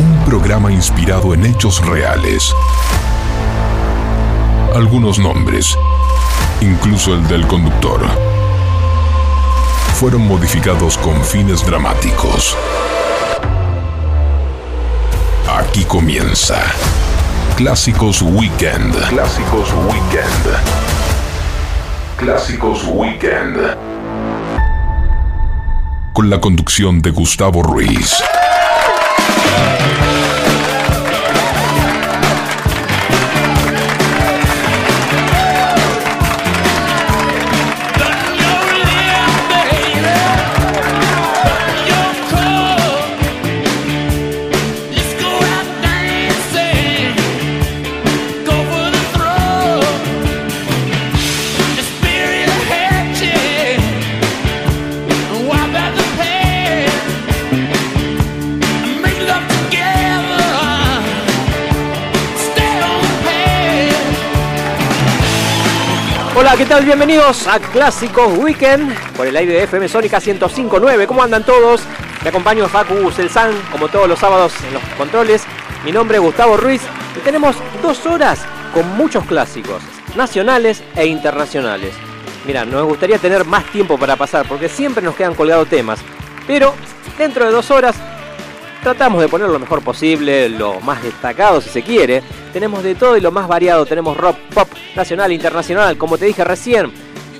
Un programa inspirado en hechos reales. Algunos nombres, incluso el del conductor, fueron modificados con fines dramáticos. Aquí comienza Clásicos Weekend. Clásicos Weekend. Clásicos Weekend. Con la conducción de Gustavo Ruiz. Hola, ¿qué tal? Bienvenidos a Clásicos Weekend por el aire de FM Sónica 105.9. ¿Cómo andan todos? Me acompaño Facu Selsan, como todos los sábados en los controles. Mi nombre es Gustavo Ruiz y tenemos dos horas con muchos clásicos, nacionales e internacionales. Mira, nos gustaría tener más tiempo para pasar porque siempre nos quedan colgados temas. Pero dentro de dos horas tratamos de poner lo mejor posible, lo más destacado si se quiere. Tenemos de todo y lo más variado. Tenemos rock, pop, nacional, internacional, como te dije recién.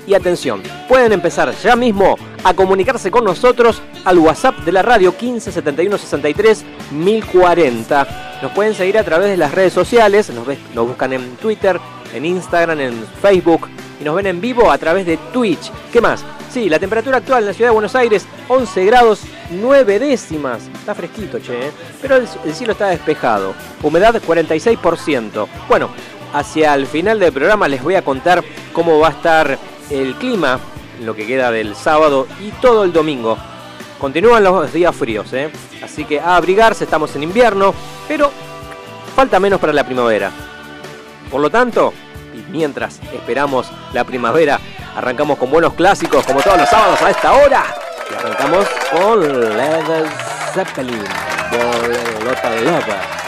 Y atención, pueden empezar ya mismo a comunicarse con nosotros al WhatsApp de la radio 15 71 63 1040. Nos pueden seguir a través de las redes sociales, nos, nos buscan en Twitter, en Instagram, en Facebook y nos ven en vivo a través de Twitch. ¿Qué más? Sí, la temperatura actual en la ciudad de Buenos Aires, 11 grados 9 décimas. Está fresquito, che, ¿eh? pero el, el cielo está despejado. Humedad 46%. Bueno, hacia el final del programa les voy a contar cómo va a estar el clima, lo que queda del sábado y todo el domingo. Continúan los días fríos, ¿eh? así que a abrigarse, estamos en invierno, pero falta menos para la primavera. Por lo tanto, y mientras esperamos la primavera, arrancamos con buenos clásicos como todos los sábados a esta hora. Y arrancamos con Led Zeppelin, por Lota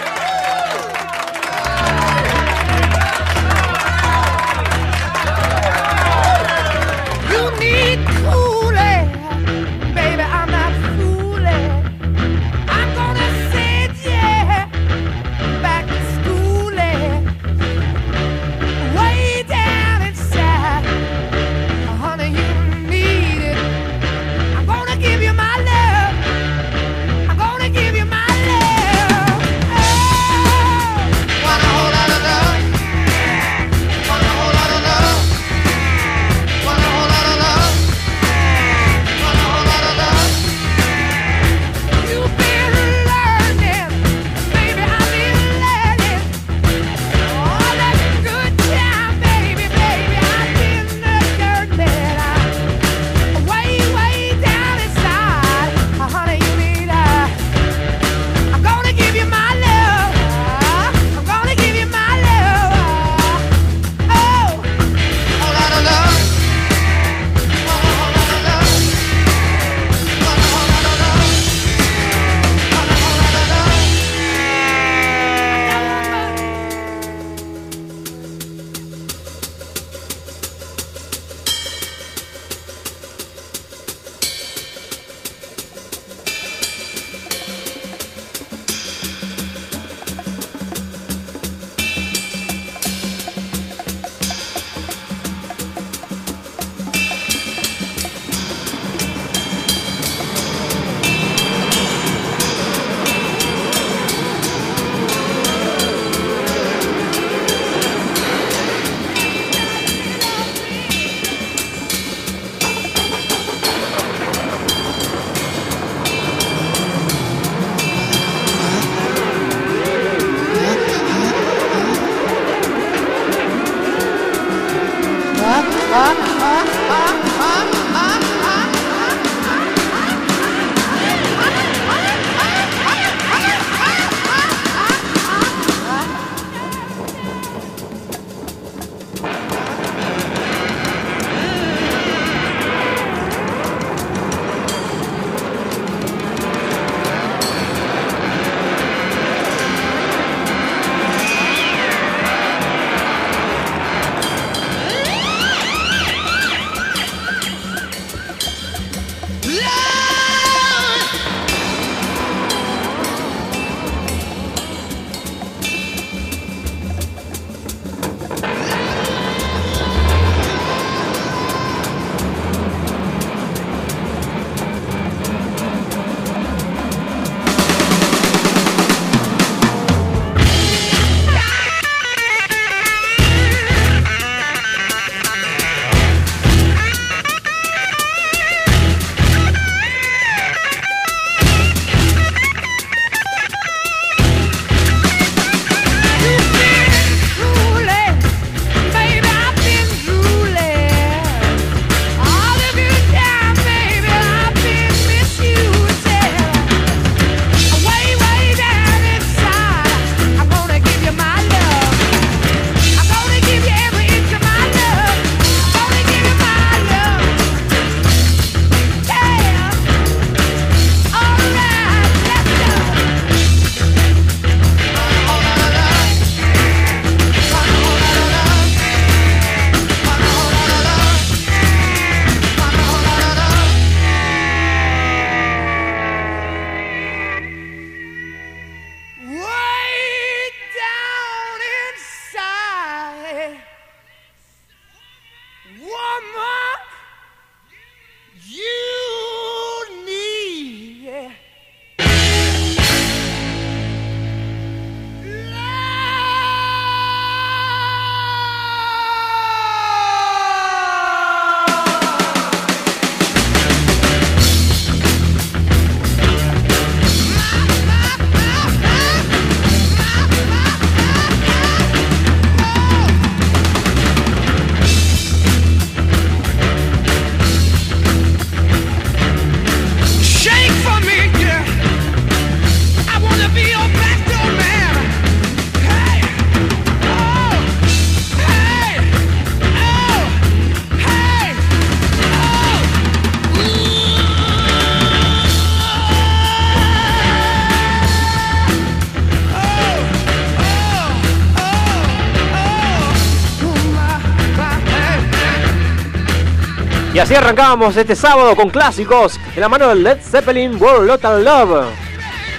Y así arrancábamos este sábado con clásicos en la mano del Led Zeppelin World Total Love.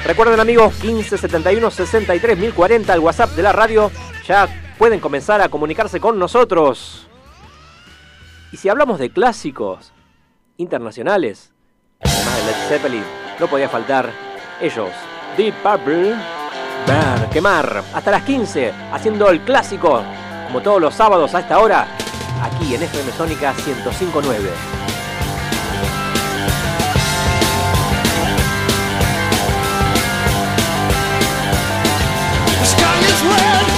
Recuerden amigos, 1571 63 1040, el WhatsApp de la radio. Ya pueden comenzar a comunicarse con nosotros. Y si hablamos de clásicos internacionales, además de Led Zeppelin, no podía faltar ellos, Deep Purple, Ver, Quemar, hasta las 15, haciendo el clásico, como todos los sábados a esta hora, aquí en FM Sónica 1059. We want fools, we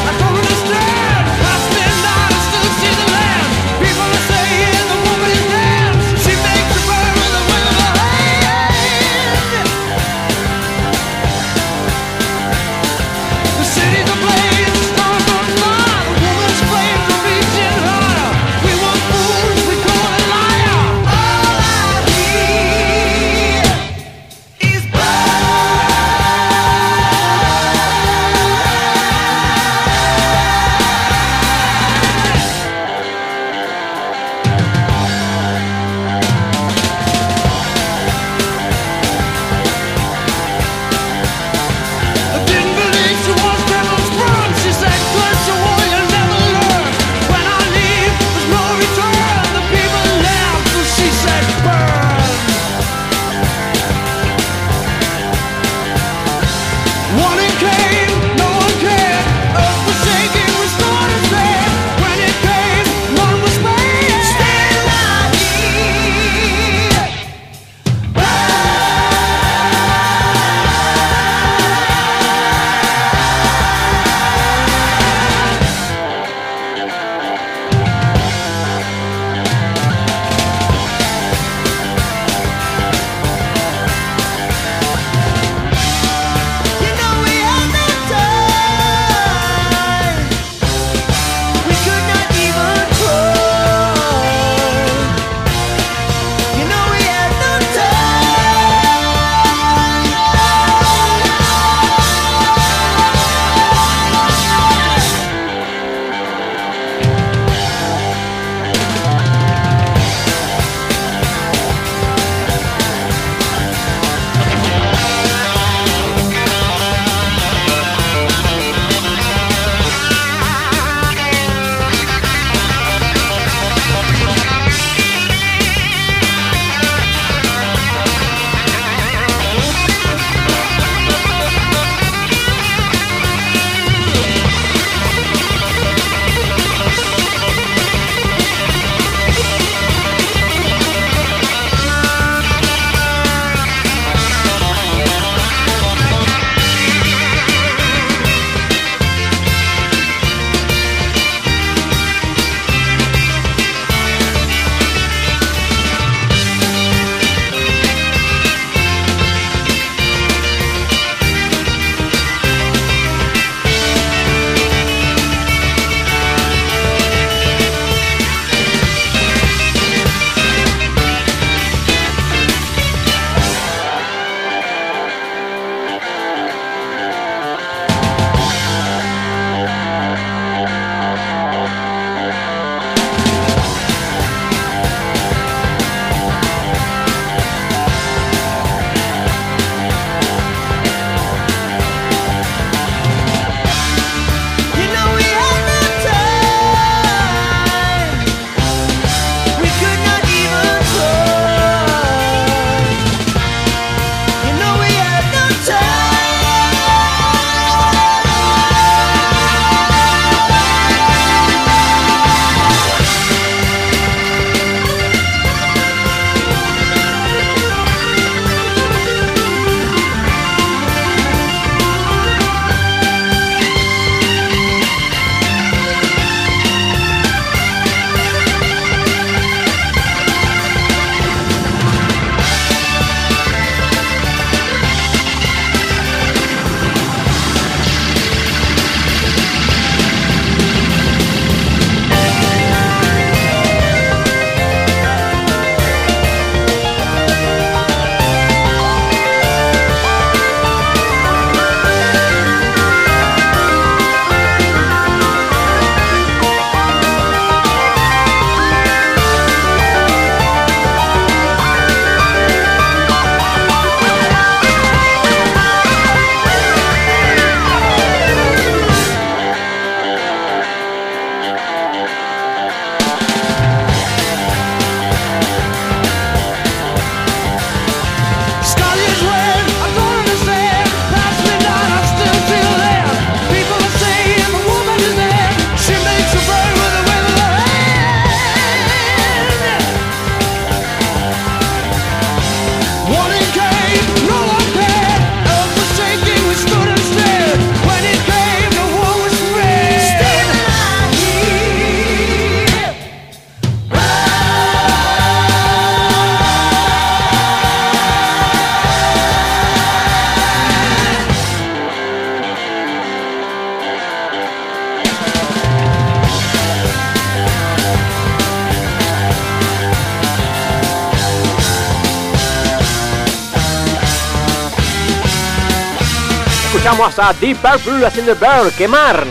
Deep Purple haciendo Bird, quemar.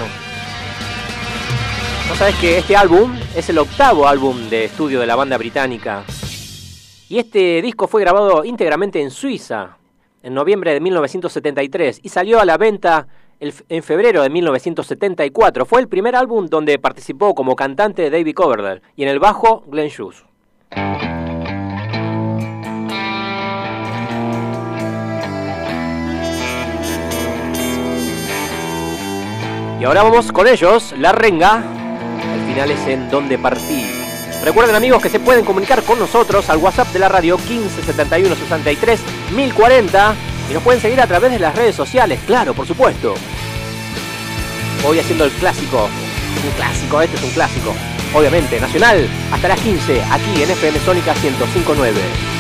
No sabes que este álbum es el octavo álbum de estudio de la banda británica. Y este disco fue grabado íntegramente en Suiza en noviembre de 1973 y salió a la venta en febrero de 1974. Fue el primer álbum donde participó como cantante David Coverdale y en el bajo Glenn Hughes. Ahora vamos con ellos, La Renga. El final es en Donde Partí. Recuerden amigos que se pueden comunicar con nosotros al WhatsApp de la radio 15 71 63 1040 y nos pueden seguir a través de las redes sociales, claro, por supuesto. Hoy haciendo el clásico, un clásico, este es un clásico, obviamente, nacional, hasta las 15, aquí en FM Sónica 1059.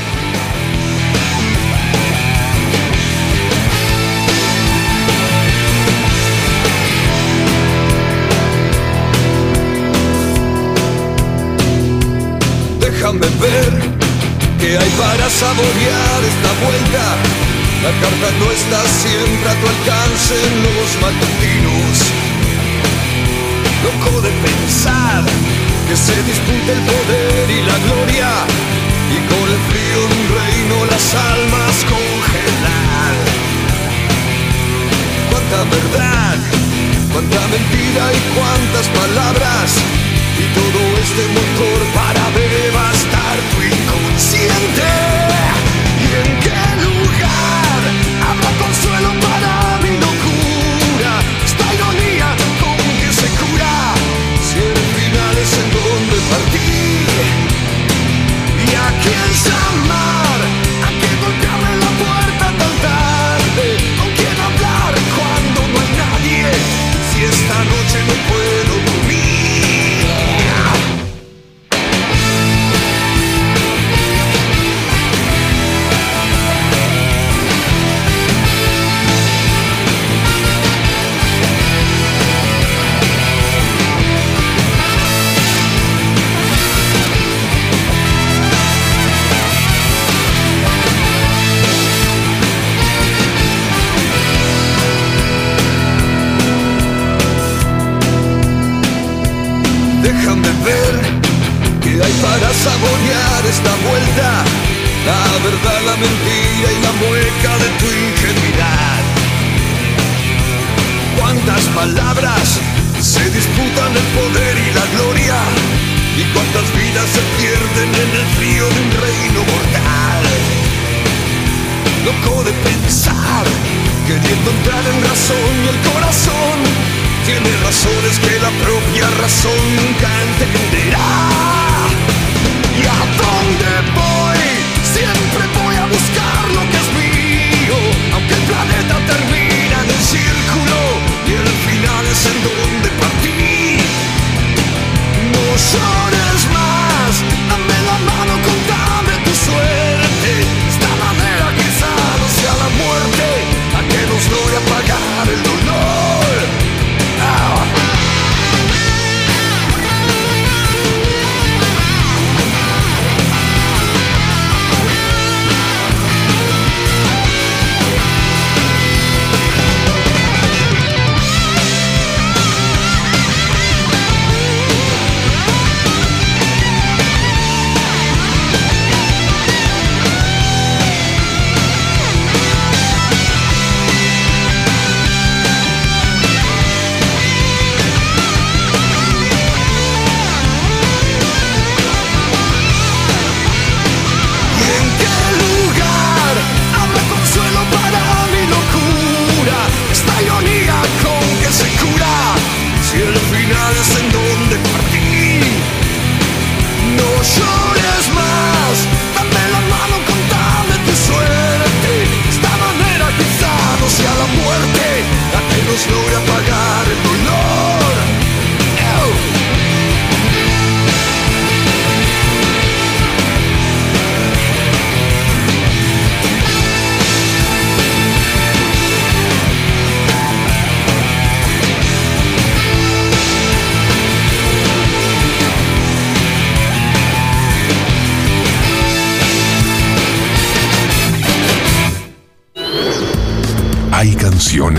Que hay para saborear esta vuelta. La carta no está siempre a tu alcance en los matutinos. Loco de pensar que se dispute el poder y la gloria. Y con el frío de un reino las almas congelar. Cuánta verdad, cuánta mentira y cuántas palabras todo este motor para devastar tu inconsciente. ¿Y en qué lugar habrá consuelo para mi locura? Esta ironía con que se cura si el final es en donde partir. ¿Y a quién llamar? ¿A qué golpearle la puerta tan tarde? ¿Con quién hablar cuando no hay nadie? Si esta noche no puedo esta vuelta. La verdad, la mentira y la mueca de tu ingenuidad. Cuántas palabras se disputan el poder y la gloria. Y cuántas vidas se pierden en el frío de un reino mortal. Loco de pensar, queriendo entrar en razón y el corazón tiene razones que la propia razón nunca entenderá. ¿Y en el círculo y el final es en donde partí.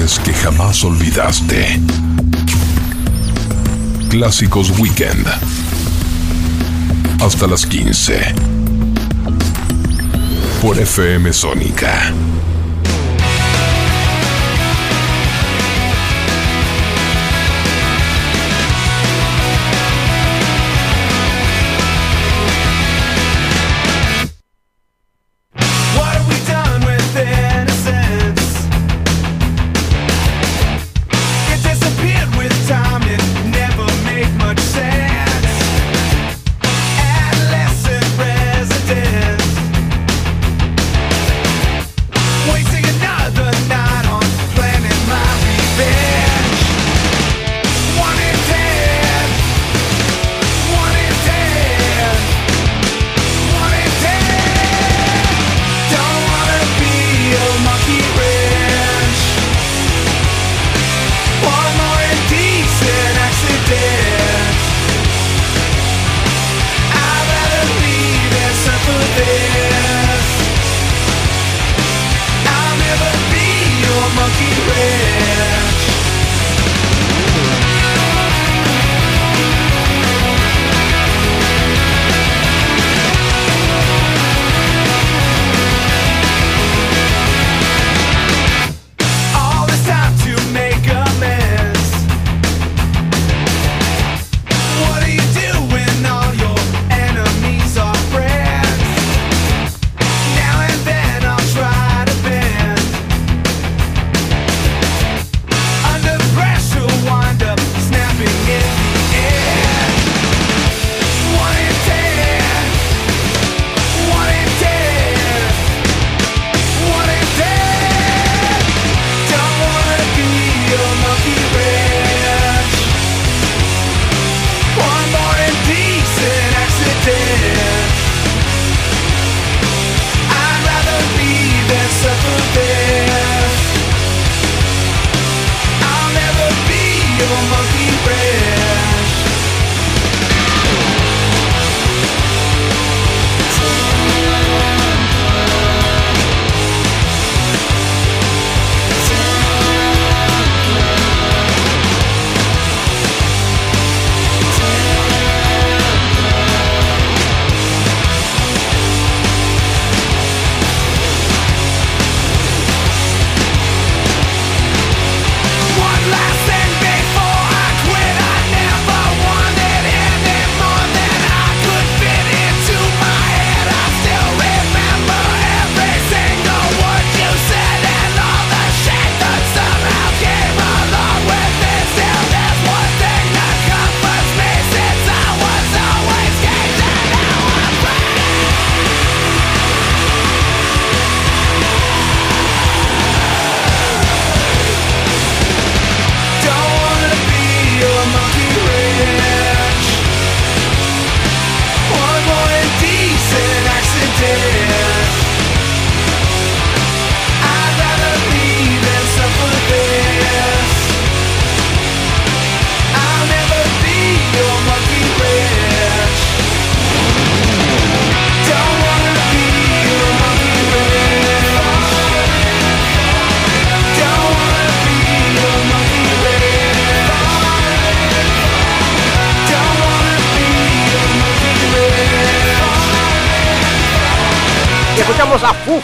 Que jamás olvidaste. Clásicos Weekend. Hasta las 15. Por FM Sónica.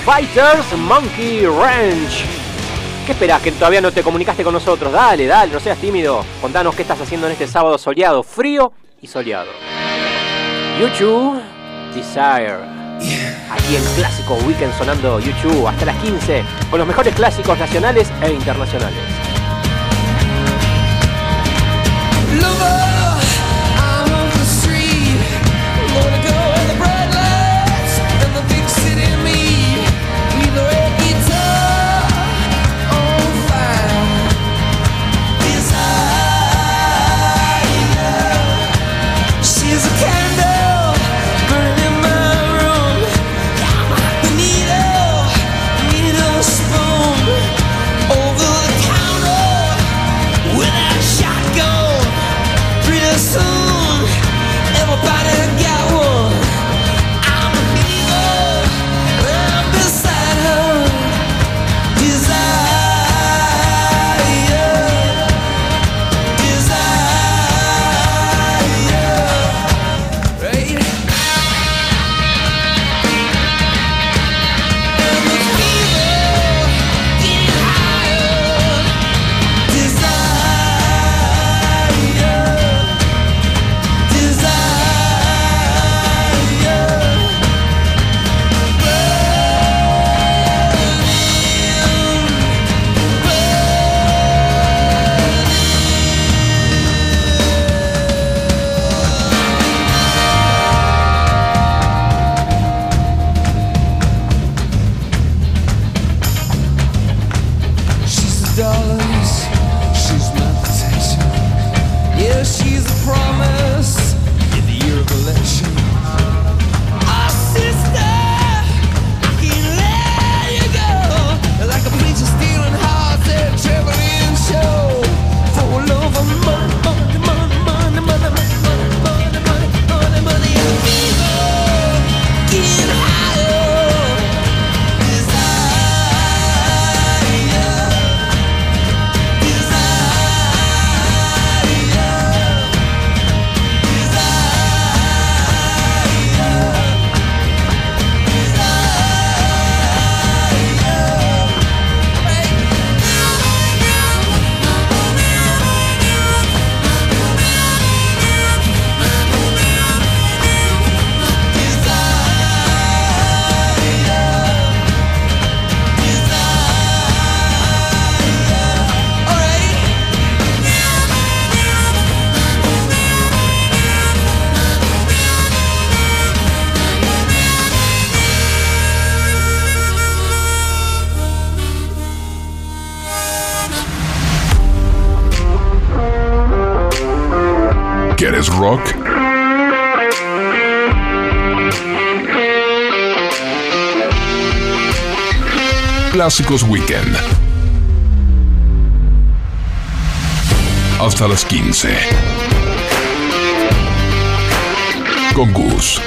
Fighters Monkey Ranch. ¿Qué esperás? ¿Que todavía no te comunicaste con nosotros? Dale, dale, no seas tímido. Contanos qué estás haciendo en este sábado soleado, frío y soleado. YouTube Desire. Aquí en Clásico Weekend sonando YouTube hasta las 15 con los mejores clásicos nacionales e internacionales. Rock? Clásicos Weekend. Hasta las 15. Con Gus.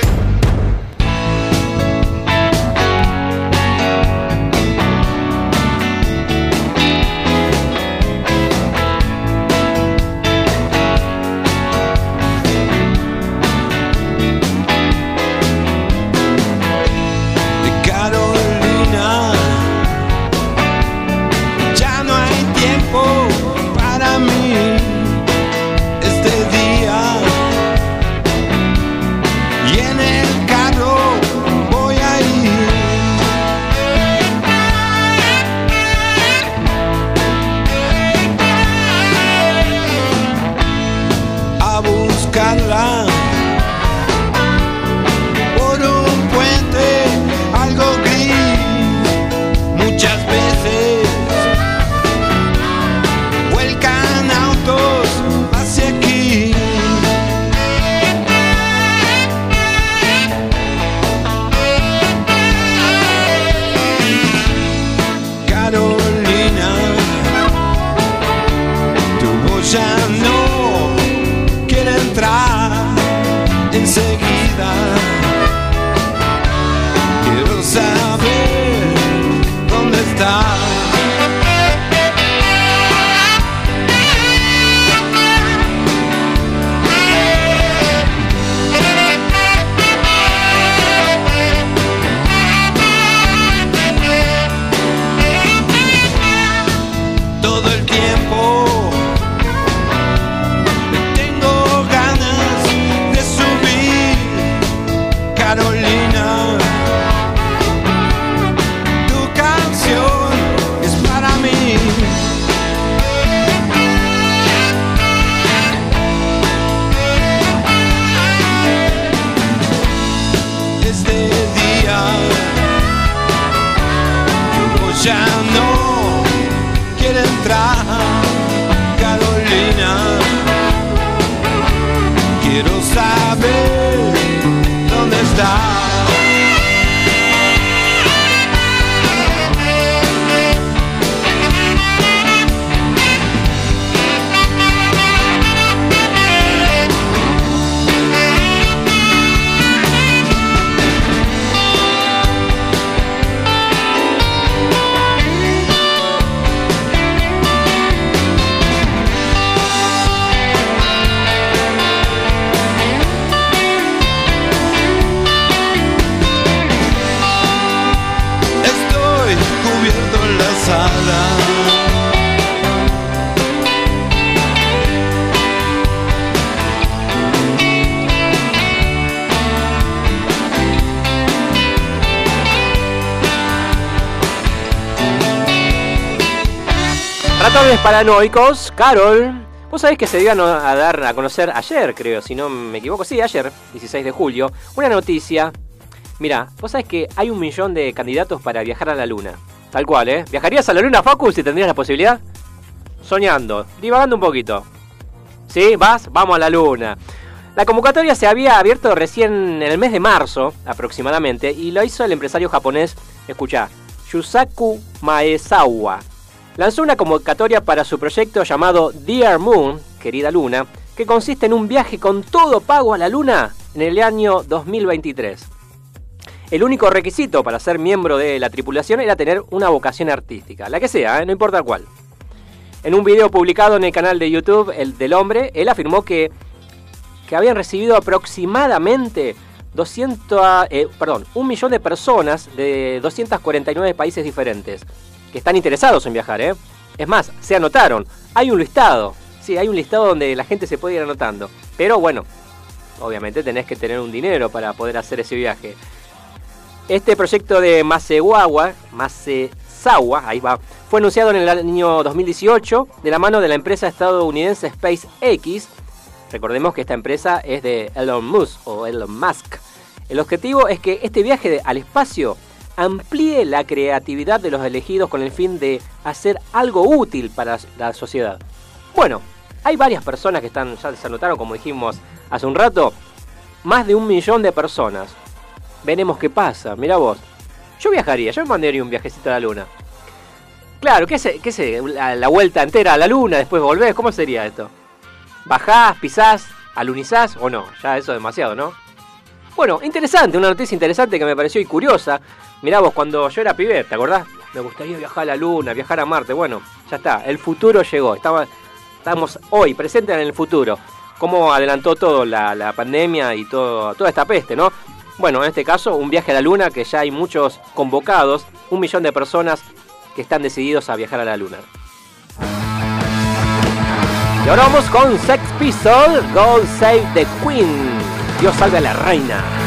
Paranoicos, Carol. Vos sabés que se dio a dar a conocer ayer, creo, si no me equivoco. Sí, ayer, 16 de julio. Una noticia. Mira, vos sabés que hay un millón de candidatos para viajar a la luna. Tal cual, ¿eh? ¿Viajarías a la luna, Facu, si tendrías la posibilidad? soñando, divagando un poquito. ¿Sí? ¿Vas? Vamos a la luna. La convocatoria se había abierto recién en el mes de marzo, aproximadamente, y lo hizo el empresario japonés, escucha, Yusaku Maezawa. Lanzó una convocatoria para su proyecto llamado Dear Moon, querida luna, que consiste en un viaje con todo pago a la luna en el año 2023. El único requisito para ser miembro de la tripulación era tener una vocación artística, la que sea, ¿eh? no importa cuál. En un video publicado en el canal de YouTube el del hombre, él afirmó que, que habían recibido aproximadamente 200, eh, perdón, un millón de personas de 249 países diferentes están interesados en viajar. ¿eh? Es más, se anotaron. Hay un listado. Sí, hay un listado donde la gente se puede ir anotando. Pero bueno, obviamente tenés que tener un dinero para poder hacer ese viaje. Este proyecto de Masewawa, Masezawa, ahí va, fue anunciado en el año 2018 de la mano de la empresa estadounidense SpaceX. Recordemos que esta empresa es de Elon Musk o Elon Musk. El objetivo es que este viaje al espacio amplíe la creatividad de los elegidos con el fin de hacer algo útil para la sociedad. Bueno, hay varias personas que están, ya se anotaron, como dijimos hace un rato, más de un millón de personas veremos qué pasa. Mira vos. Yo viajaría, yo me mandaría un viajecito a la luna. Claro, ¿qué sé? ¿Qué sé? La, vuelta entera a la luna, después volvés, ¿cómo sería esto? ¿Bajás, pisás, alunizás o no? Ya eso es demasiado, ¿no? Bueno, interesante, una noticia interesante que me pareció y curiosa. Mirá vos, cuando yo era pibe, ¿te acordás? Me gustaría viajar a la luna, viajar a Marte. Bueno, ya está, el futuro llegó. Estamos, hoy, presentes en el futuro. Cómo adelantó todo la, la pandemia y todo, toda esta peste, ¿no? Bueno, en este caso, un viaje a la Luna que ya hay muchos convocados, un millón de personas que están decididos a viajar a la Luna. Y ahora vamos con Sex Pistol, God Save the Queen. Dios salve a la reina.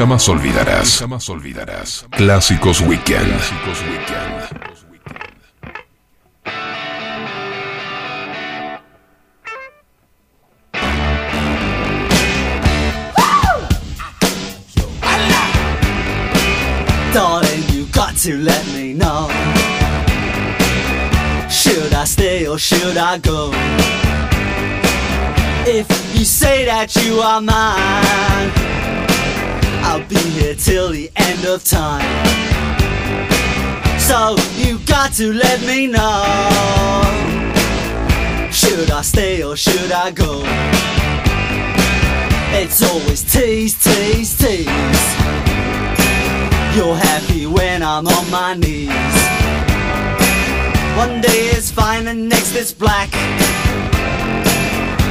jamás olvidarás. Jamás olvidarás. Clásicos Weekend. Clásicos Weekend.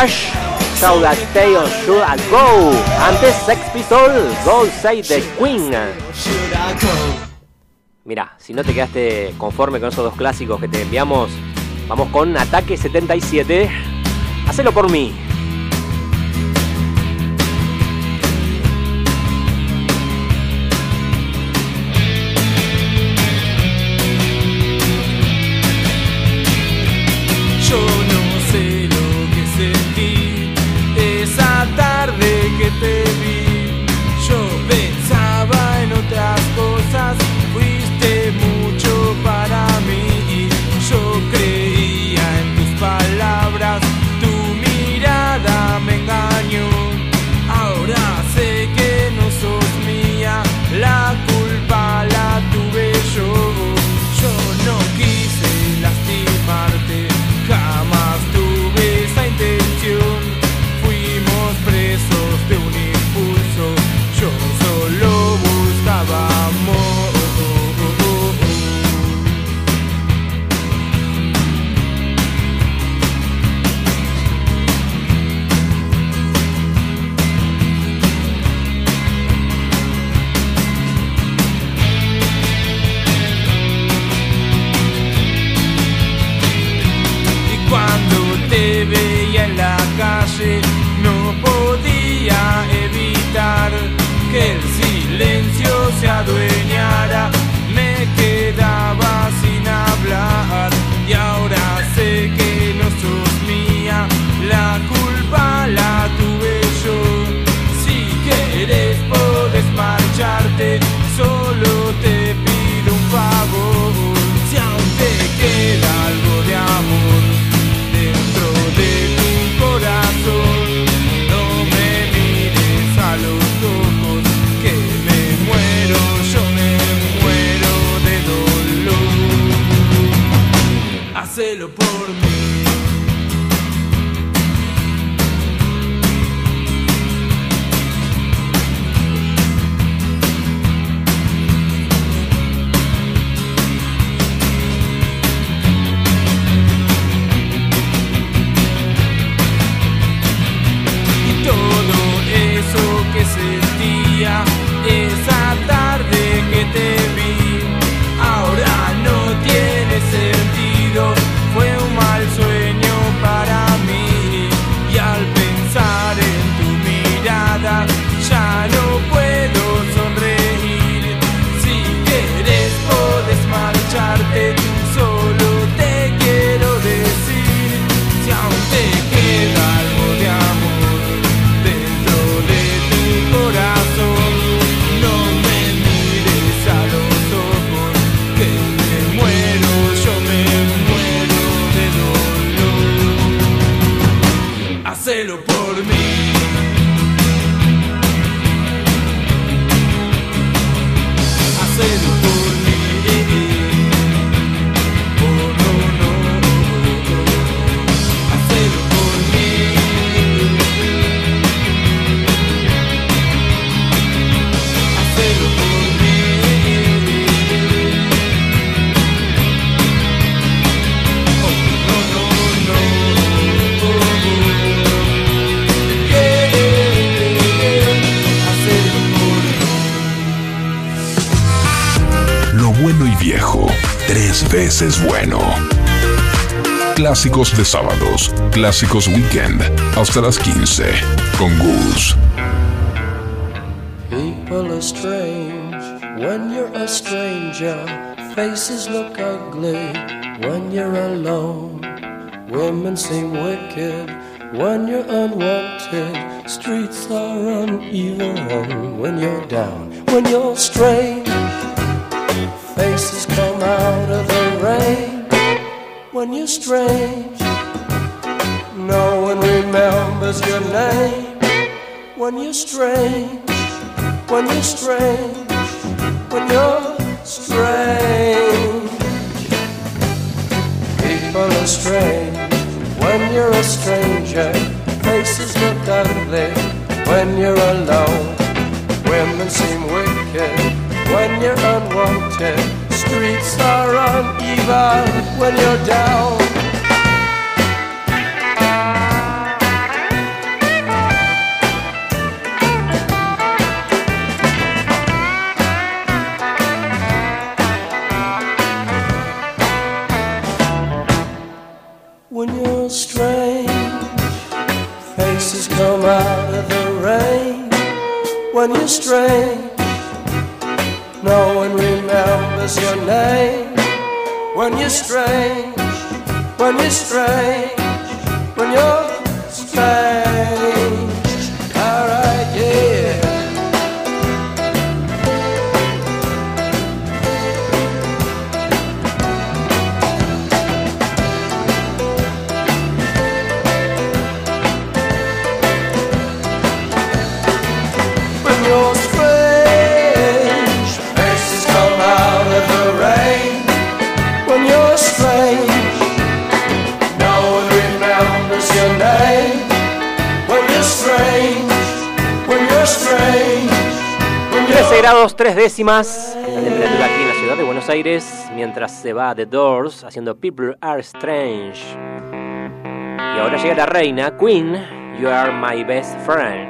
Rush, So That Tale Should I Go, antes Sex Pistols, Go Say the Queen. Mira, si no te quedaste conforme con esos dos clásicos que te enviamos, vamos con Ataque 77. Hacelo por mí. clásicos de sábados, clásicos weekend, hasta las 15, con Gus. People are strange when you're a stranger. Faces look ugly when you're alone. Women seem wicked when you're unwanted. Streets are uneven when you're down, when you're strange. máximas. La temperatura aquí en la ciudad de Buenos Aires, mientras se va The Doors haciendo People Are Strange. Y ahora llega la reina, Queen, You Are My Best Friend.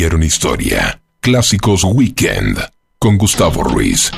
Hicieron historia. Clásicos Weekend con Gustavo Ruiz.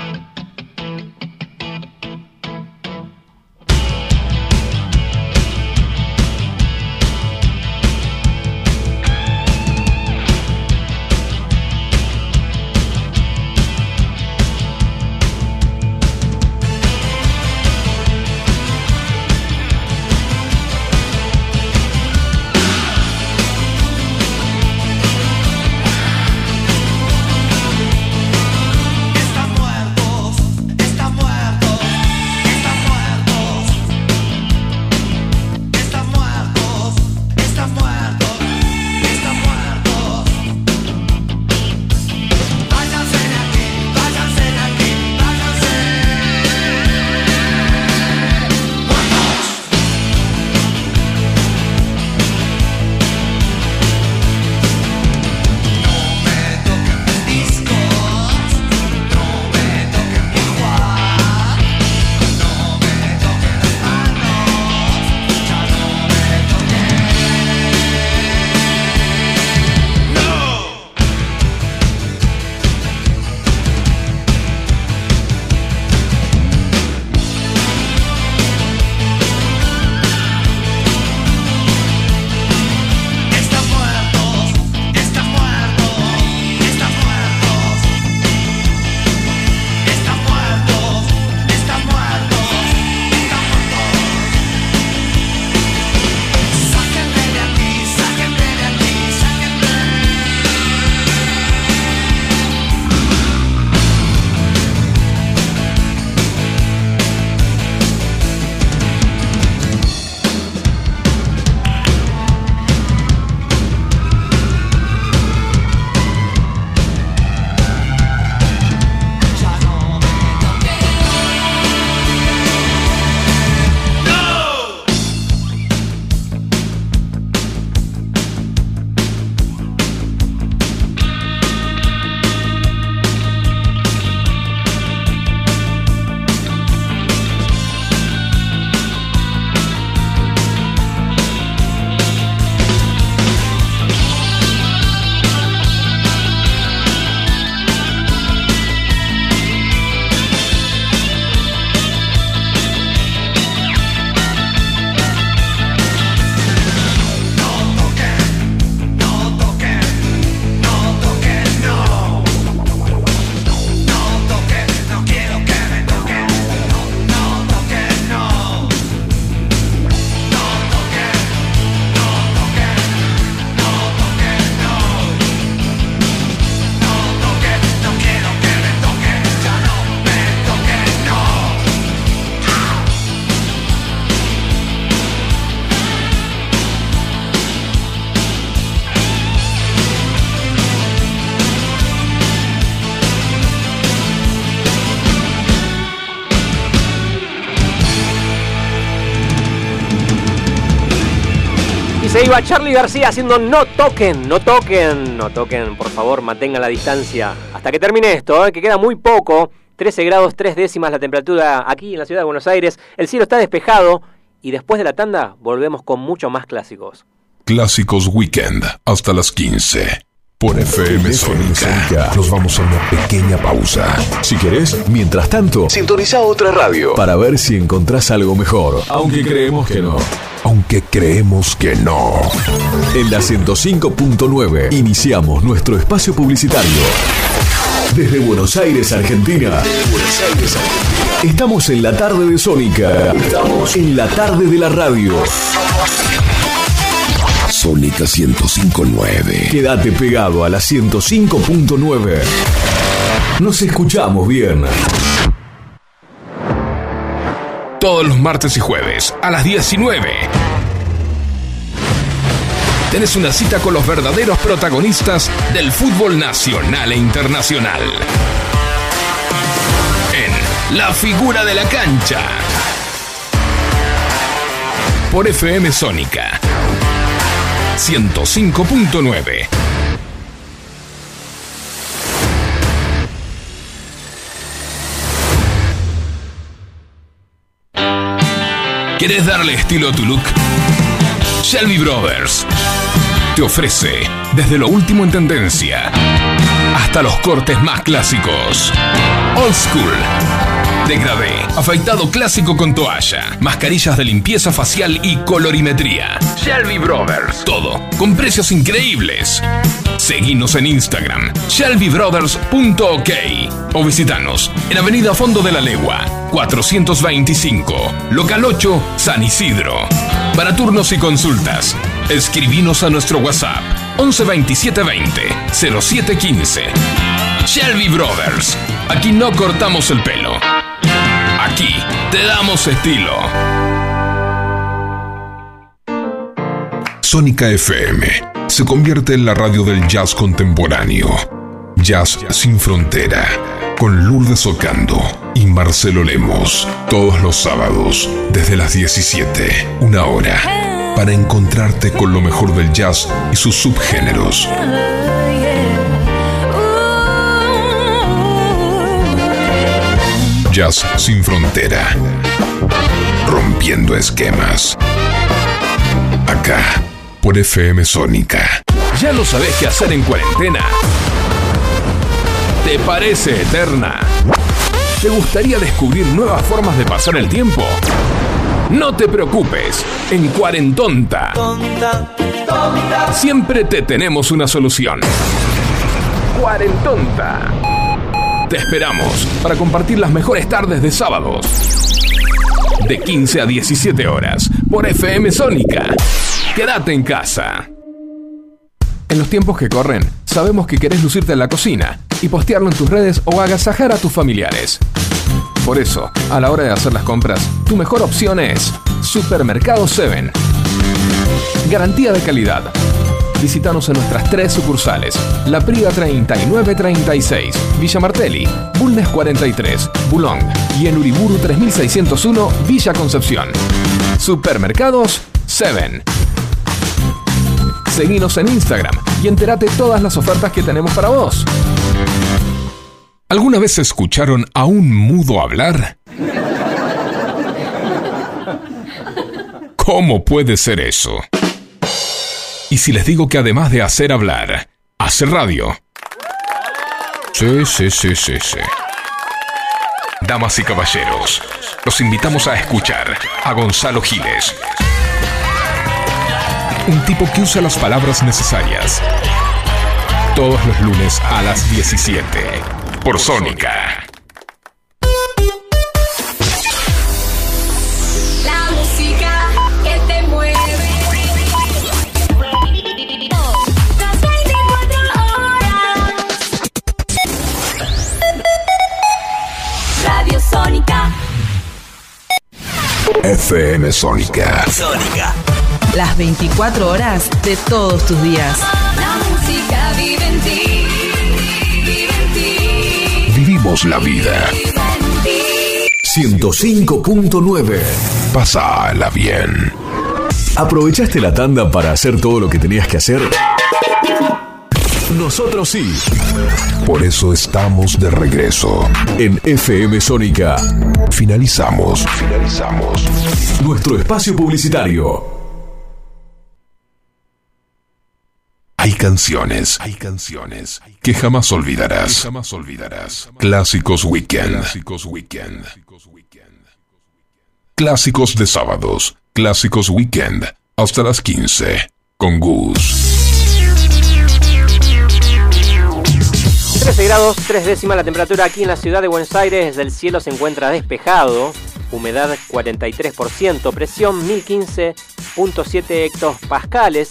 Se iba Charlie García haciendo no toquen, no toquen, no toquen, por favor, mantengan la distancia. Hasta que termine esto, ¿eh? que queda muy poco. 13 grados 3 décimas la temperatura aquí en la ciudad de Buenos Aires. El cielo está despejado y después de la tanda volvemos con mucho más clásicos. Clásicos Weekend hasta las 15. Por FM Sónica. Nos vamos a una pequeña pausa. Si querés, mientras tanto, sintoniza otra radio para ver si encontrás algo mejor. Aunque creemos que no. Aunque creemos que no. En la 105.9 iniciamos nuestro espacio publicitario. Desde Buenos Aires, Argentina. Buenos Aires, Argentina. Estamos en la tarde de Sónica. Estamos en la tarde de la radio. Sónica 1059. Quédate pegado a la 105.9. Nos escuchamos bien. Todos los martes y jueves a las 19. Tenés una cita con los verdaderos protagonistas del fútbol nacional e internacional. En La Figura de la Cancha. Por FM Sónica 105.9. ¿Querés darle estilo a tu look? Shelby Brothers. te ofrece desde lo último en tendencia hasta los cortes más clásicos. Old School. Degradé, afeitado clásico con toalla, mascarillas de limpieza facial y colorimetría. Shelby Brothers. Todo con precios increíbles. Seguinos en Instagram, shelbybrothers.ok o visitanos en Avenida Fondo de la Legua, 425, Local 8, San Isidro. Para turnos y consultas, escribinos a nuestro WhatsApp 11 27 20 07 15. Shelby Brothers. Aquí no cortamos el pelo. Aquí te damos estilo. Sónica FM se convierte en la radio del jazz contemporáneo. Jazz sin frontera. Con Lourdes Ocando y Marcelo Lemos. Todos los sábados, desde las 17, una hora. Para encontrarte con lo mejor del jazz y sus subgéneros. Jazz sin frontera. Rompiendo esquemas. Acá, por FM Sónica. ¿Ya no sabes qué hacer en cuarentena? ¿Te parece eterna? ¿Te gustaría descubrir nuevas formas de pasar el tiempo? No te preocupes, en Cuarentonta siempre te tenemos una solución. Cuarentonta. Te esperamos para compartir las mejores tardes de sábados. De 15 a 17 horas por FM Sónica. Quédate en casa. En los tiempos que corren, sabemos que querés lucirte en la cocina y postearlo en tus redes o agasajar a tus familiares. Por eso, a la hora de hacer las compras, tu mejor opción es Supermercado 7. Garantía de calidad. Visítanos en nuestras tres sucursales: La Priga 3936, Villa Martelli, Bulnes 43, Bulón y en Uriburu 3601, Villa Concepción. Supermercados 7. Seguinos en Instagram y entérate todas las ofertas que tenemos para vos. ¿Alguna vez escucharon a un mudo hablar? ¿Cómo puede ser eso? Y si les digo que además de hacer hablar, hace radio. Sí, sí, sí, sí, sí. Damas y caballeros, los invitamos a escuchar a Gonzalo Giles. Un tipo que usa las palabras necesarias. Todos los lunes a las 17. Por Sónica. La música que te mueve. Las 24 horas. Radio Sónica. FM Sónica. Las 24 horas de todos tus días. La música vive La vida. Vive en ti. 105.9. Pásala bien. ¿Aprovechaste la tanda para hacer todo lo que tenías que hacer? Nosotros sí. Por eso estamos de regreso. En FM Sónica, Finalizamos. Finalizamos. nuestro espacio publicitario. Hay canciones, hay canciones que jamás olvidarás. jamás olvidarás. Clásicos Weekend. Clásicos Weekend. Clásicos de sábados. Clásicos Weekend. Hasta las 15. Con Gus. 13 grados, 3 décimas la temperatura aquí en la ciudad de Buenos Aires. El cielo se encuentra despejado. Humedad 43%. Presión 1015.7 hectopascales.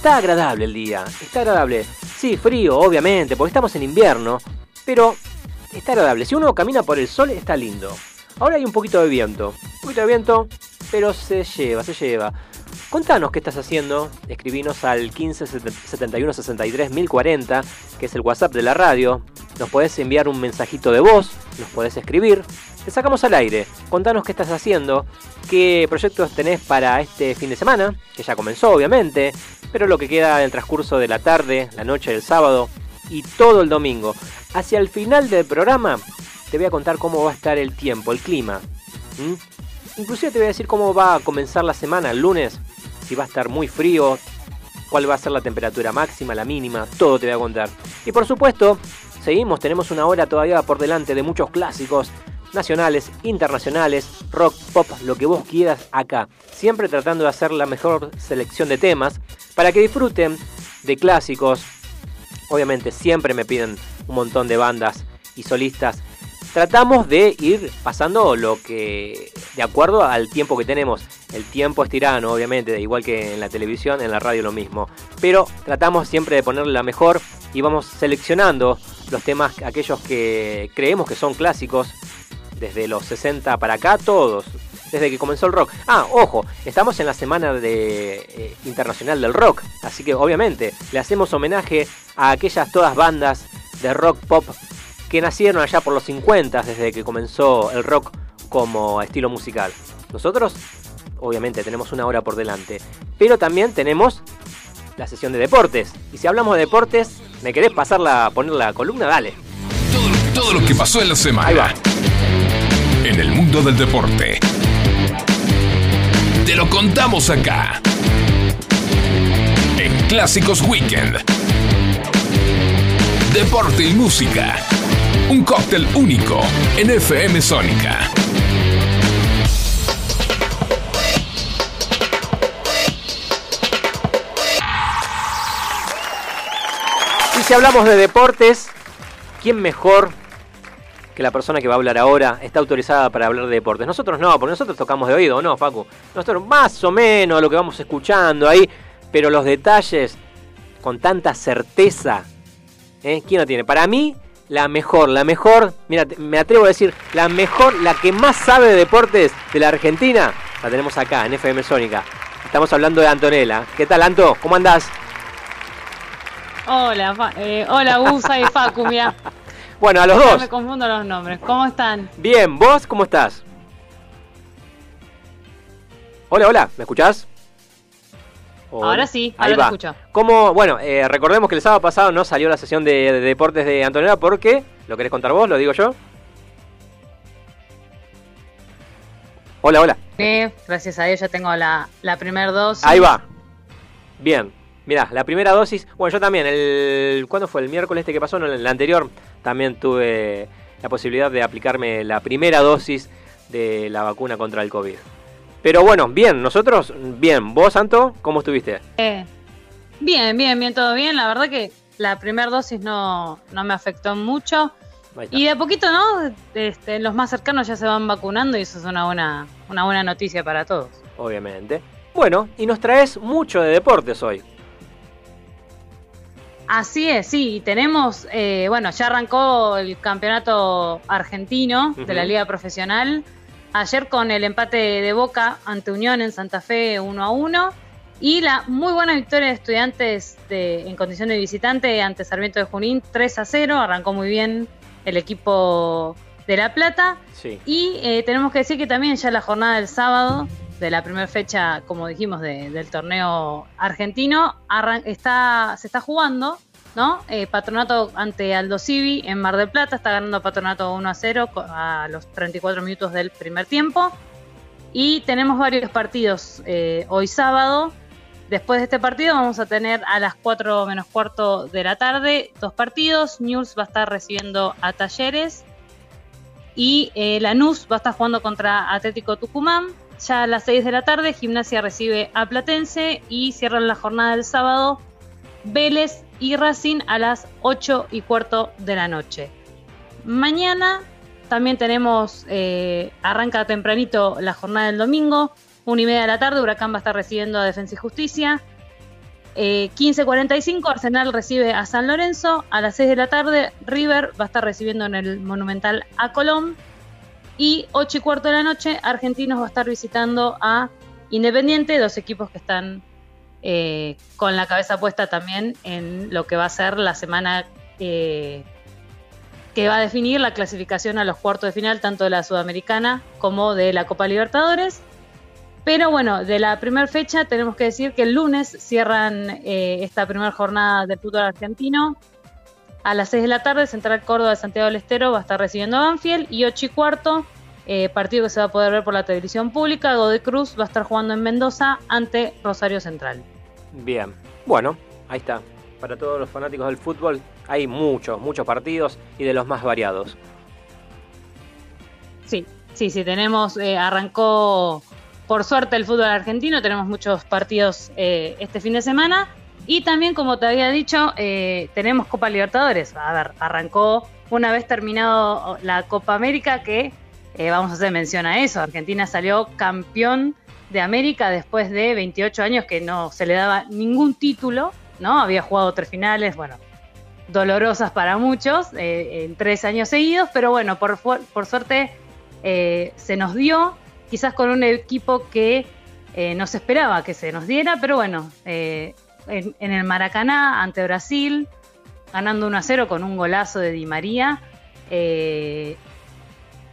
Está agradable el día. Está agradable. Sí, frío, obviamente, porque estamos en invierno. Pero está agradable. Si uno camina por el sol, está lindo. Ahora hay un poquito de viento. Un poquito de viento, pero se lleva, se lleva. Contanos qué estás haciendo. Escribinos al 15 71 63 1040, que es el WhatsApp de la radio. Nos podés enviar un mensajito de voz, nos podés escribir. Te sacamos al aire. Contanos qué estás haciendo, qué proyectos tenés para este fin de semana, que ya comenzó obviamente, pero lo que queda en el transcurso de la tarde, la noche del sábado y todo el domingo. Hacia el final del programa te voy a contar cómo va a estar el tiempo, el clima. ¿Mm? Inclusive te voy a decir cómo va a comenzar la semana el lunes, si va a estar muy frío, cuál va a ser la temperatura máxima, la mínima, todo te voy a contar. Y por supuesto, seguimos, tenemos una hora todavía por delante de muchos clásicos nacionales, internacionales, rock, pop, lo que vos quieras acá. Siempre tratando de hacer la mejor selección de temas para que disfruten de clásicos. Obviamente siempre me piden un montón de bandas y solistas. Tratamos de ir pasando lo que de acuerdo al tiempo que tenemos. El tiempo es tirano, obviamente, igual que en la televisión, en la radio lo mismo. Pero tratamos siempre de ponerle la mejor y vamos seleccionando los temas, aquellos que creemos que son clásicos, desde los 60 para acá, todos, desde que comenzó el rock. Ah, ojo, estamos en la semana de, eh, internacional del rock, así que obviamente le hacemos homenaje a aquellas todas bandas de rock pop que nacieron allá por los 50, desde que comenzó el rock como estilo musical. Nosotros, obviamente, tenemos una hora por delante, pero también tenemos la sesión de deportes. Y si hablamos de deportes, ¿me querés pasar la, poner la columna? Dale. Todo lo que pasó en la semana. Ahí va. En el mundo del deporte. Te lo contamos acá. En Clásicos Weekend. Deporte y música. Un cóctel único en FM Sónica. Y si hablamos de deportes, ¿quién mejor que la persona que va a hablar ahora está autorizada para hablar de deportes? Nosotros no, porque nosotros tocamos de oído, ¿no, Facu? Nosotros más o menos lo que vamos escuchando ahí, pero los detalles con tanta certeza, ¿eh? ¿quién lo tiene? Para mí, la mejor, la mejor, mira, me atrevo a decir, la mejor, la que más sabe de deportes de la Argentina, la tenemos acá en FM Sónica. Estamos hablando de Antonella. ¿Qué tal, Anto? ¿Cómo andás? Hola, eh, hola Gusa y Facu, mira. Bueno, a los Ya dos. me confundo los nombres. ¿Cómo están? Bien, ¿vos cómo estás? Hola, hola, ¿me escuchás? Ahora sí, Ahí ahora te va. escucho. ¿Cómo? Bueno, eh, recordemos que el sábado pasado no salió la sesión de, de deportes de Antonella porque, ¿lo querés contar vos? ¿Lo digo yo? Hola, hola. Eh, gracias a Dios ya tengo la, la primera dosis. Ahí va. Bien. Mirá, la primera dosis. Bueno, yo también. El, ¿Cuándo fue? El miércoles este que pasó, no, el anterior. También tuve la posibilidad de aplicarme la primera dosis de la vacuna contra el COVID. Pero bueno, bien, nosotros, bien. ¿Vos, Santo, cómo estuviste? Eh, bien, bien, bien, todo bien. La verdad que la primera dosis no, no me afectó mucho. Y de a poquito, ¿no? Este, los más cercanos ya se van vacunando y eso es una buena, una buena noticia para todos. Obviamente. Bueno, y nos traes mucho de deportes hoy. Así es, sí, y tenemos, eh, bueno, ya arrancó el campeonato argentino de la liga profesional, ayer con el empate de Boca ante Unión en Santa Fe 1 a 1 y la muy buena victoria de estudiantes de, en condición de visitante ante Sarmiento de Junín 3 a 0, arrancó muy bien el equipo de La Plata. Sí. y eh, tenemos que decir que también ya la jornada del sábado, de la primera fecha, como dijimos, de- del torneo argentino, está, se está jugando, ¿no? Eh, Patronato ante Aldo Civi en Mar del Plata, está ganando Patronato 1 a 0 co- a los 34 minutos del primer tiempo. Y tenemos varios partidos eh, hoy sábado. Después de este partido vamos a tener a las 4 menos cuarto de la tarde dos partidos. News va a estar recibiendo a Talleres y eh, Lanús va a estar jugando contra Atlético Tucumán. Ya a las 6 de la tarde, Gimnasia recibe a Platense y cierran la jornada del sábado Vélez y Racing a las 8 y cuarto de la noche. Mañana también tenemos, eh, arranca tempranito la jornada del domingo, 1 y media de la tarde, Huracán va a estar recibiendo a Defensa y Justicia. Eh, 15.45, Arsenal recibe a San Lorenzo. A las 6 de la tarde, River va a estar recibiendo en el Monumental a Colón. Y 8 y cuarto de la noche, Argentinos va a estar visitando a Independiente, dos equipos que están eh, con la cabeza puesta también en lo que va a ser la semana eh, que va a definir la clasificación a los cuartos de final, tanto de la Sudamericana como de la Copa Libertadores. Pero bueno, de la primera fecha tenemos que decir que el lunes cierran eh, esta primera jornada del fútbol argentino. A las 6 de la tarde, Central Córdoba de Santiago del Estero va a estar recibiendo a Banfield. Y 8 y cuarto, eh, partido que se va a poder ver por la televisión pública, Godoy Cruz va a estar jugando en Mendoza ante Rosario Central. Bien. Bueno, ahí está. Para todos los fanáticos del fútbol hay muchos, muchos partidos y de los más variados. Sí, sí, sí, tenemos, eh, arrancó por suerte el fútbol argentino, tenemos muchos partidos eh, este fin de semana y también, como te había dicho, eh, tenemos Copa Libertadores. A ver, arrancó una vez terminado la Copa América que eh, vamos a hacer mención a eso. Argentina salió campeón de América después de 28 años que no se le daba ningún título, ¿no? Había jugado tres finales, bueno, dolorosas para muchos, eh, en tres años seguidos, pero bueno, por, por suerte se nos dio, quizás con un equipo que eh, no se esperaba que se nos diera, pero bueno, en, el Maracaná ante Brasil, ganando 1 a 0 con un golazo de Di María. eh,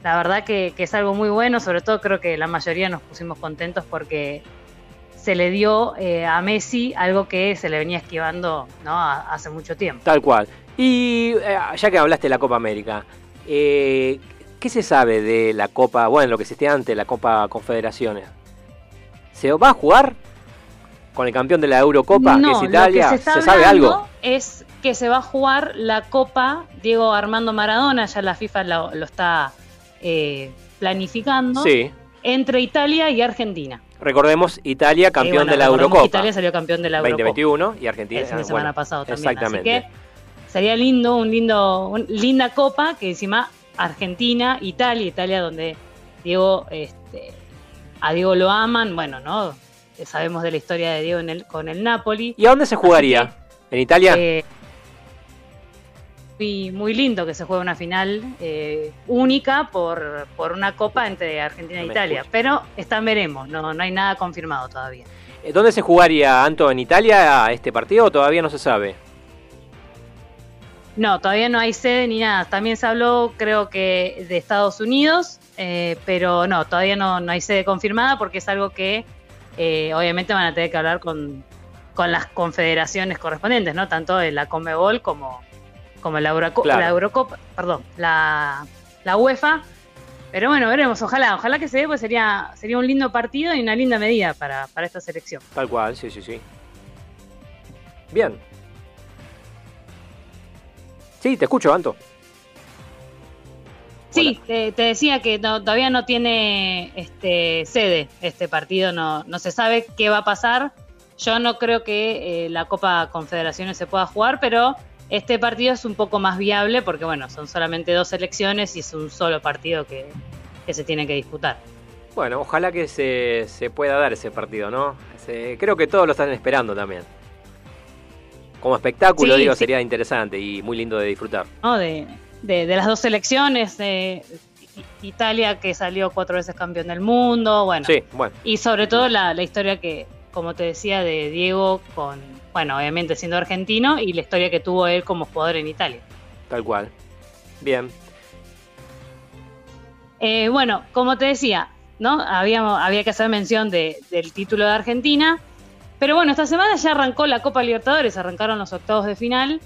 la verdad que, es algo muy bueno, sobre todo creo que la mayoría nos pusimos contentos porque se le dio eh, a Messi algo que se le venía esquivando ¿no? Hace mucho tiempo. Tal cual. Y eh, ya que hablaste de la Copa América, eh, ¿qué se sabe de la Copa, bueno, lo que existía antes, la Copa Confederaciones? ¿Se va a jugar con el campeón de la Eurocopa, no, que es Italia? Lo que se, está sabe algo? Es que se va a jugar la Copa Diego Armando Maradona, ya la FIFA lo, lo está eh, planificando, Sí. entre Italia y Argentina. Recordemos, Italia campeón Eh, bueno, de la Eurocopa. Italia salió campeón de la Eurocopa 2021 y Argentina. el fin de semana bueno, pasado también. Exactamente. Así que sería lindo, un lindo, un- linda copa que encima Argentina, Italia, Italia donde Diego, este, a Diego lo aman, bueno, ¿no? Sabemos de la historia de Diego en el, con el Napoli. ¿Y a dónde se jugaría? ¿En Italia? Eh, muy, muy lindo que se juegue una final eh, única por, por una copa entre Argentina e No me Italia. escucho. Pero está en veremos, no, no hay nada confirmado todavía. Eh, ¿Dónde se jugaría, Anto? ¿En Italia este partido o todavía no se sabe? No, todavía no hay sede ni nada. También se habló, creo que, de Estados Unidos, eh, pero no, todavía no, no hay sede confirmada porque es algo que eh, obviamente van a tener que hablar con, con las confederaciones correspondientes, ¿no? Tanto en la Comebol como, como la, Euroco- Claro. la Eurocopa, perdón, la, la UEFA. Pero bueno, veremos, ojalá, ojalá que se dé, pues sería, sería un lindo partido y una linda medida para, para esta selección. Tal cual, sí, sí, sí. Bien. Sí, te escucho, Anto. Sí, te, te decía que no- todavía no tiene este, sede este partido, no, no se sabe qué va a pasar. Yo no creo que eh, la Copa Confederaciones se pueda jugar, pero este partido es un poco más viable porque, bueno, son solamente dos elecciones y es un solo partido que, que se tiene que disputar. Bueno, ojalá que se, se pueda dar ese partido, ¿no? Se- creo que todos lo están esperando también. Como espectáculo, Sí, digo, sí. sería interesante y muy lindo de disfrutar. ¿no? De, de- de las dos selecciones, de Italia que salió cuatro veces campeón del mundo, bueno. Sí, bueno. Y sobre todo la, la historia que, como te decía, de Diego con, bueno, obviamente siendo argentino y la historia que tuvo él como jugador en Italia. Tal cual. Bien. Eh, bueno, como te decía, ¿no? Habíamos, había que hacer mención de- del título de Argentina. Pero bueno, esta semana ya arrancó la Copa Libertadores, arrancaron los octavos de final.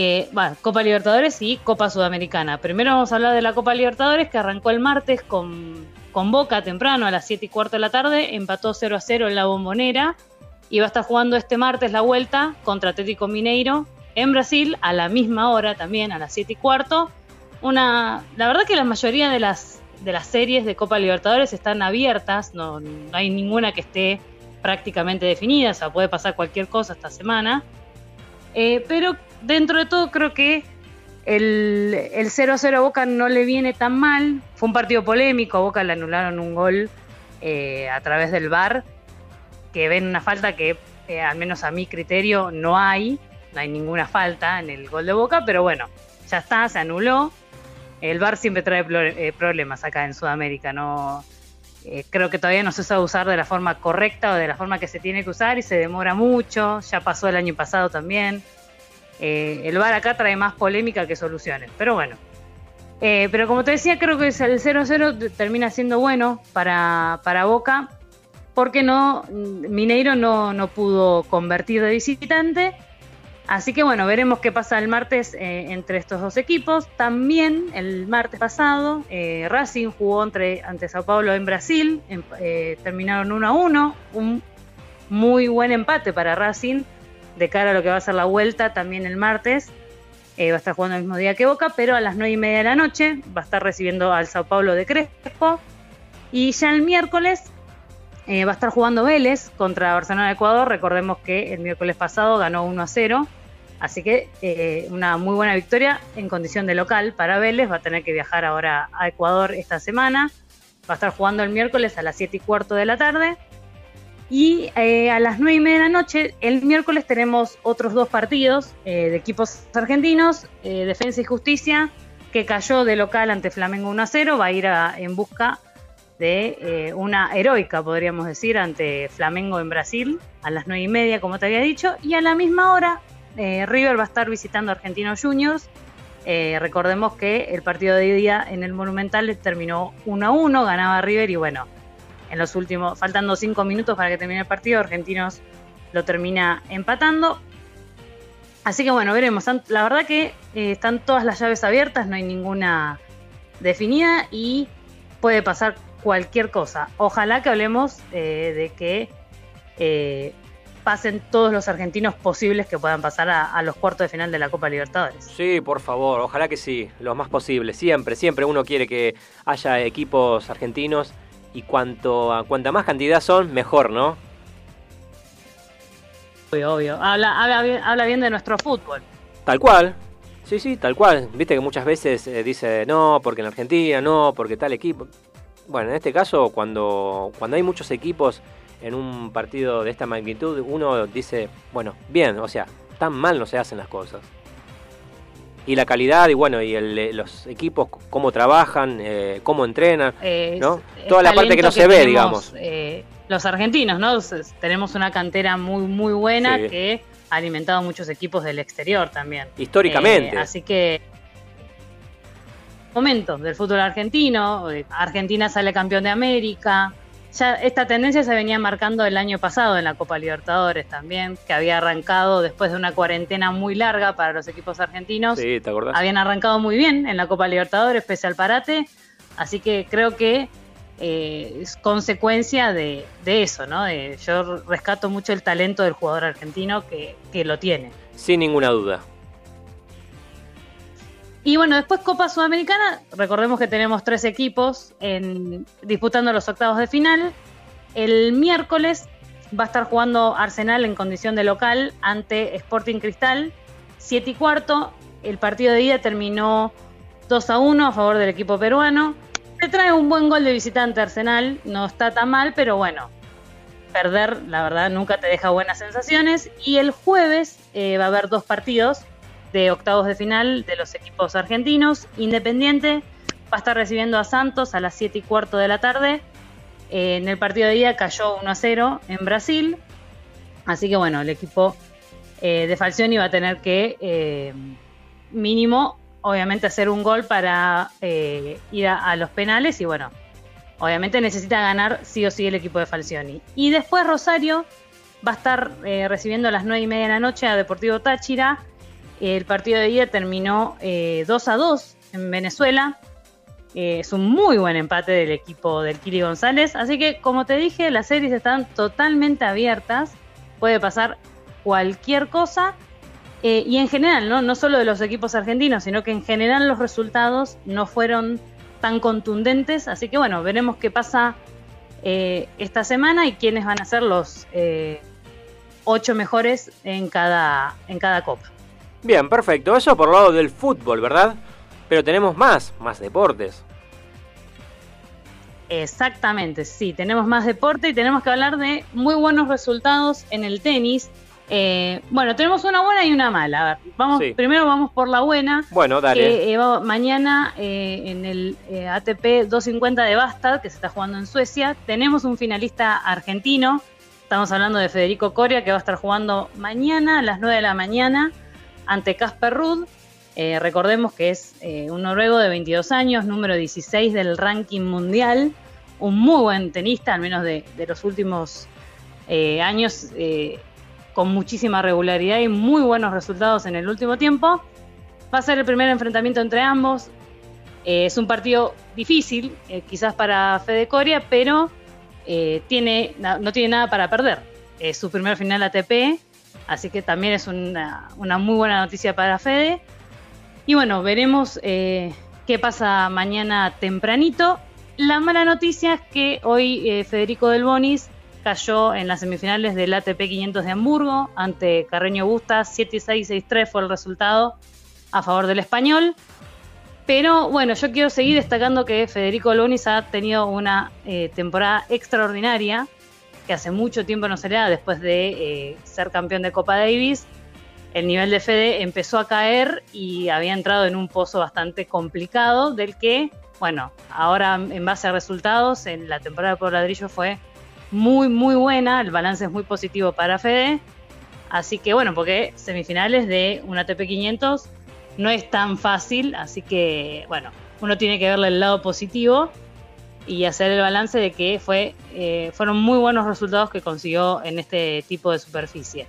Eh, bueno, Copa Libertadores y Copa Sudamericana. Primero vamos a hablar de la Copa Libertadores que arrancó el martes con, con Boca temprano a las 7 y cuarto de la tarde, empató 0 a 0 en la bombonera y va a estar jugando este martes la vuelta contra Atlético Mineiro en Brasil a la misma hora también, a las 7 y cuarto. Una, la verdad que la mayoría de las, de las series de Copa Libertadores están abiertas, no, no hay ninguna que esté prácticamente definida, o sea, puede pasar cualquier cosa esta semana. Eh, pero dentro de todo creo que el, el 0-0 a Boca no le viene tan mal. Fue un partido polémico, a Boca le anularon un gol eh, a través del VAR, que ven una falta que eh, al menos a mi criterio no hay, no hay ninguna falta en el gol de Boca, pero bueno, ya está, se anuló. El VAR siempre trae eh, problemas acá en Sudamérica, no creo que todavía no se sabe usar de la forma correcta o de la forma que se tiene que usar y se demora mucho, ya pasó el año pasado también. Eh, el VAR acá trae más polémica que soluciones, pero bueno. Eh, pero como te decía, creo que el 0-0 termina siendo bueno para, para Boca, porque no Mineiro no, no pudo convertir de visitante. Así que bueno, veremos qué pasa el martes eh, entre estos dos equipos. También el martes pasado, Racing jugó entre, ante Sao Paulo en Brasil, em- terminaron 1 a 1, un muy buen empate para Racing, de cara a lo que va a ser la vuelta también el martes. Eh, va a estar jugando el mismo día que Boca, pero a las 9 y media de la noche va a estar recibiendo al Sao Paulo de Crespo. Y ya el miércoles eh, va a estar jugando Vélez contra Barcelona de Ecuador. Recordemos que el miércoles pasado ganó 1 a 0. Así que eh, una muy buena victoria en condición de local para Vélez. Va a tener que viajar ahora a Ecuador esta semana. Va a estar jugando el miércoles a las 7 y cuarto de la tarde. Y eh, a las 9 y media de la noche, el miércoles tenemos otros dos partidos eh, de equipos argentinos. eh, Defensa y Justicia, que cayó de local ante Flamengo 1 a 0. Va a ir a- en busca de eh, una heroica, podríamos decir, ante Flamengo en Brasil a las 9 y media, como te había dicho. Y a la misma hora, River va a estar visitando a Argentinos Juniors. Recordemos que el partido de día en el Monumental terminó 1 a 1, ganaba River y bueno, en los últimos, faltando 5 minutos para que termine el partido, Argentinos lo termina empatando. Así que bueno, veremos. La verdad que eh, están todas las llaves abiertas, no hay ninguna definida y puede pasar cualquier cosa. Ojalá que hablemos eh, de que eh, pasen todos los argentinos posibles que puedan pasar a, a los cuartos de final de la Copa Libertadores. Sí, por favor, ojalá que sí, lo más posible. Siempre, siempre uno quiere que haya equipos argentinos y cuanto a cuanta más cantidad son, mejor, ¿no? Obvio, obvio. Habla, habla, bien, habla bien de nuestro fútbol. Tal cual. Sí, sí, tal cual. Viste que muchas veces eh, dice no, porque en Argentina, no, porque tal equipo. Bueno, en este caso, cuando, cuando hay muchos equipos en un partido de esta magnitud, uno dice, bueno, bien, o sea, tan mal no se hacen las cosas. Y la calidad, y bueno, y el, eh, los equipos, cómo trabajan, eh, cómo entrenan, Eh, ¿no? Toda la parte que no se ve, digamos. eh, los argentinos, ¿no? Tenemos una cantera muy, muy buena Sí. que ha alimentado muchos equipos del exterior también. Históricamente. Así que momento del fútbol argentino, Argentina sale campeón de América. Ya esta tendencia se venía marcando el año pasado en la Copa Libertadores también, que había arrancado después de una cuarentena muy larga para los equipos argentinos. Sí, ¿te acordás? Habían arrancado muy bien en la Copa Libertadores pese al parate, así que creo que eh, es consecuencia de, de eso, ¿no? De- yo rescato mucho el talento del jugador argentino que, que lo tiene. Sin ninguna duda. Y bueno, después Copa Sudamericana, recordemos que tenemos tres equipos en, disputando los octavos de final. El miércoles va a estar jugando Arsenal en condición de local ante Sporting Cristal. 7 y cuarto, el partido de ida terminó 2 a 1 a favor del equipo peruano. Se trae un buen gol de visitante Arsenal, no está tan mal, pero bueno, perder, la verdad, nunca te deja buenas sensaciones. Y el jueves eh, va a haber dos partidos de octavos de final de los equipos argentinos. Independiente va a estar recibiendo a Santos a las 7 y cuarto de la tarde. Eh, en el partido de ida cayó 1 a 0 en Brasil. Así que bueno, el equipo eh, de Falcioni va a tener que eh, mínimo, obviamente, hacer un gol para ir a, a los penales. Y bueno, obviamente necesita ganar sí o sí el equipo de Falcioni. Y después Rosario va a estar recibiendo a las 9 y media de la noche a Deportivo Táchira. El partido de ida terminó eh, 2 a 2 en Venezuela. Eh, es un muy buen empate del equipo del Kili González. Así que, como te dije, las series están totalmente abiertas. Puede pasar cualquier cosa. Eh, y en general, ¿no? no solo de los equipos argentinos, sino que en general los resultados no fueron tan contundentes. Así que bueno, veremos qué pasa eh, esta semana y quiénes van a ser los eh, ocho mejores en cada, en cada copa. Bien, perfecto. Eso por el lado del fútbol, ¿verdad? Pero tenemos más, más deportes. Exactamente, sí, tenemos más deporte y tenemos que hablar de muy buenos resultados en el tenis. Eh, bueno, tenemos una buena y una mala. A ver, vamos, Sí. primero vamos por la buena. Bueno, dale. Que, eh, mañana eh, en el eh, ATP 250 de Bastad, que se está jugando en Suecia, tenemos un finalista argentino. Estamos hablando de Federico Coria, que va a estar jugando mañana a las 9 de la mañana ante Casper Ruud. Eh, recordemos que es eh, un noruego de 22 años, número 16 del ranking mundial, un muy buen tenista, al menos de, los últimos eh, años, con muchísima regularidad y muy buenos resultados en el último tiempo. Va a ser el primer enfrentamiento entre ambos. Es un partido difícil, quizás para Fede Coria, pero tiene, na- no tiene nada para perder. Es su primer final ATP Así que también es una, muy buena noticia para Fede. Y bueno, veremos eh, qué pasa mañana tempranito. La mala noticia es que hoy eh, Federico Del Bonis cayó en las semifinales del ATP 500 de Hamburgo ante Carreño Busta. 7-6-6-3 fue el resultado a favor del español. Pero bueno, yo quiero seguir destacando que Federico Del Bonis ha tenido una eh, temporada extraordinaria que hace mucho tiempo no se le da después de eh, ser campeón de Copa Davis. El nivel de Fede empezó a caer y había entrado en un pozo bastante complicado del que, bueno, ahora en base a resultados, en la temporada por ladrillo fue muy, muy buena, el balance es muy positivo para Fede. Así que bueno, porque semifinales de un ATP 500 no es tan fácil, así que bueno, uno tiene que verle el lado positivo y hacer el balance de que fue, eh, fueron muy buenos resultados que consiguió en este tipo de superficie.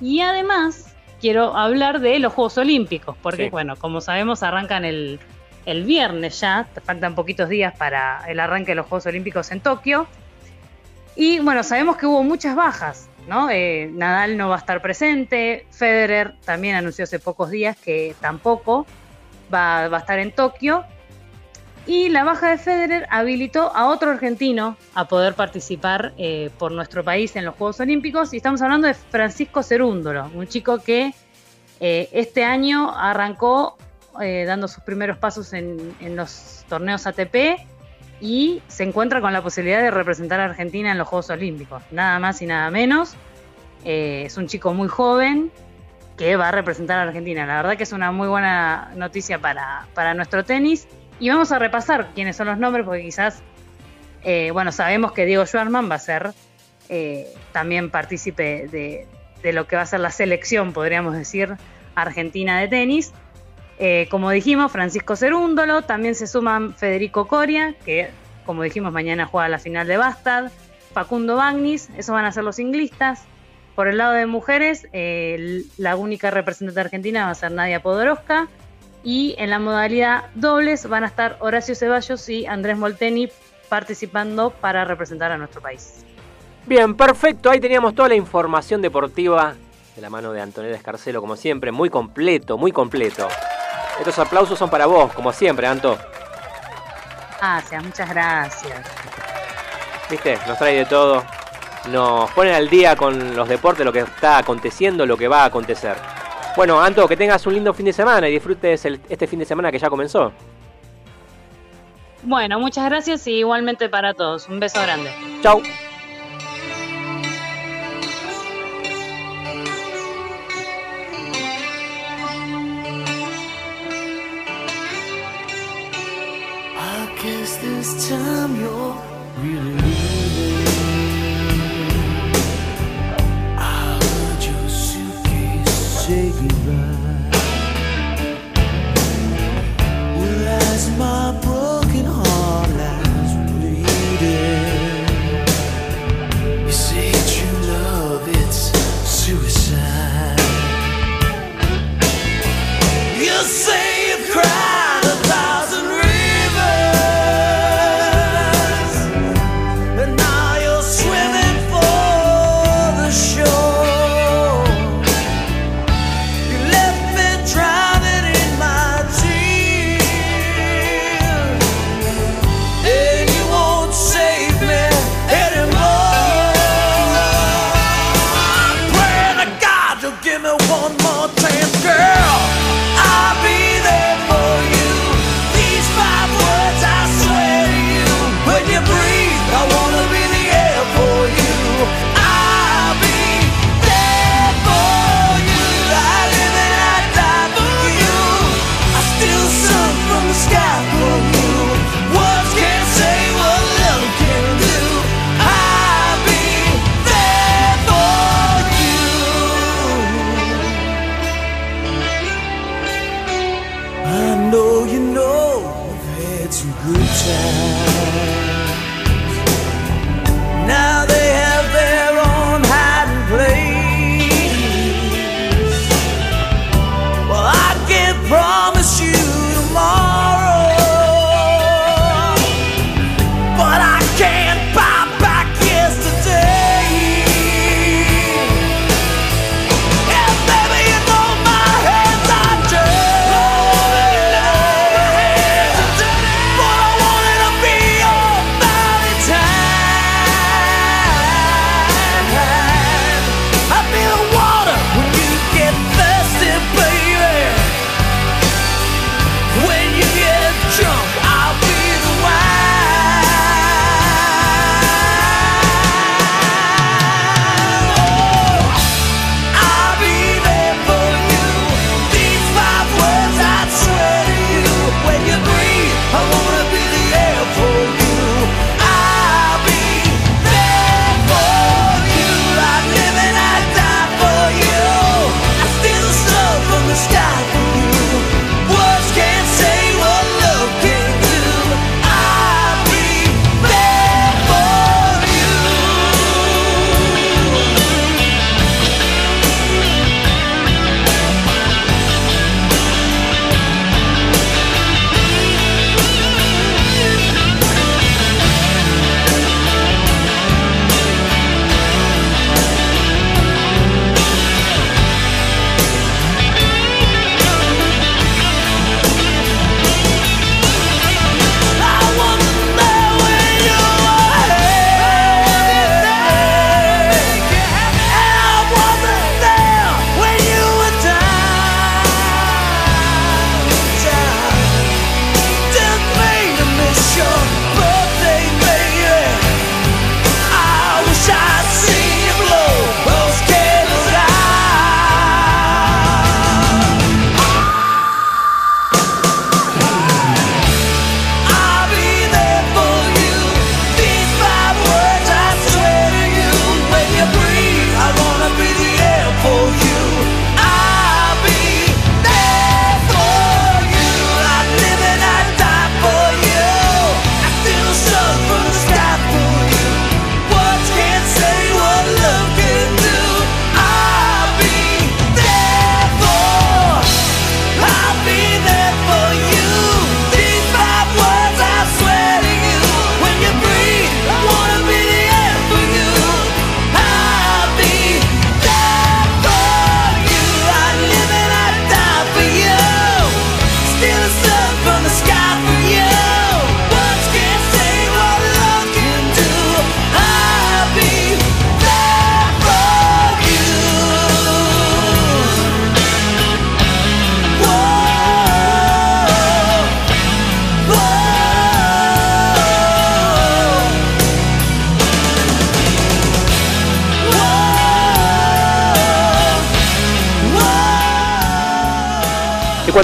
Y además quiero hablar de los Juegos Olímpicos, porque Sí. bueno, como sabemos arrancan el, el viernes ya, faltan poquitos días para el arranque de los Juegos Olímpicos en Tokio. Y bueno, sabemos que hubo muchas bajas, ¿no? Eh, Nadal no va a estar presente, Federer también anunció hace pocos días que tampoco va, va a estar en Tokio. Y la baja de Federer habilitó a otro argentino a poder participar eh, por nuestro país en los Juegos Olímpicos. Y estamos hablando de Francisco Cerúndolo, un chico que eh, este año arrancó eh, dando sus primeros pasos en, en los torneos ATP y se encuentra con la posibilidad de representar a Argentina en los Juegos Olímpicos. Nada más y nada menos. Es un chico muy joven que va a representar a Argentina. La verdad que es una muy buena noticia para, para nuestro tenis. Y vamos a repasar quiénes son los nombres, porque quizás, eh, bueno, sabemos que Diego Schwarman va a ser eh, también partícipe de, de lo que va a ser la selección, podríamos decir, argentina de tenis. Eh, como dijimos, Francisco Cerúndolo, también se suman Federico Coria, que como dijimos mañana juega la final de Bastad, Facundo Bagnis, esos van a ser los inglistas. Por el lado de mujeres, la única representante argentina va a ser Nadia Podoroska. Y en la modalidad dobles van a estar Horacio Ceballos y Andrés Molteni participando para representar a nuestro país. Bien, perfecto. Ahí teníamos toda la información deportiva de la mano de Antonella Escarcelo, como siempre. Muy completo, muy completo. Estos aplausos son para vos, como siempre, Anto. Gracias, muchas gracias. ¿Viste? Nos trae de todo. Nos pone al día con los deportes, lo que está aconteciendo, lo que va a acontecer. Bueno, Anto, que tengas un lindo fin de semana y disfrutes el- este fin de semana que ya comenzó. Bueno, muchas gracias y igualmente para todos. Un beso grande. Chau. I guess this time you're really as my broken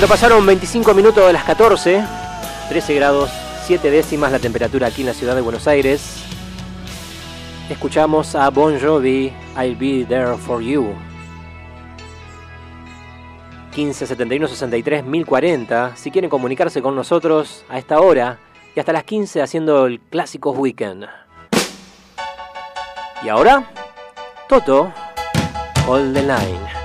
Cuando pasaron 25 minutos de las 14, 13 grados 7 décimas la temperatura aquí en la ciudad de Buenos Aires, escuchamos a Bon Jovi, I'll Be There For You. 15 71 63 1040. Si quieren comunicarse con nosotros a esta hora y hasta las 15 haciendo el Clásicos Weekend. Y ahora, Toto, All the Line.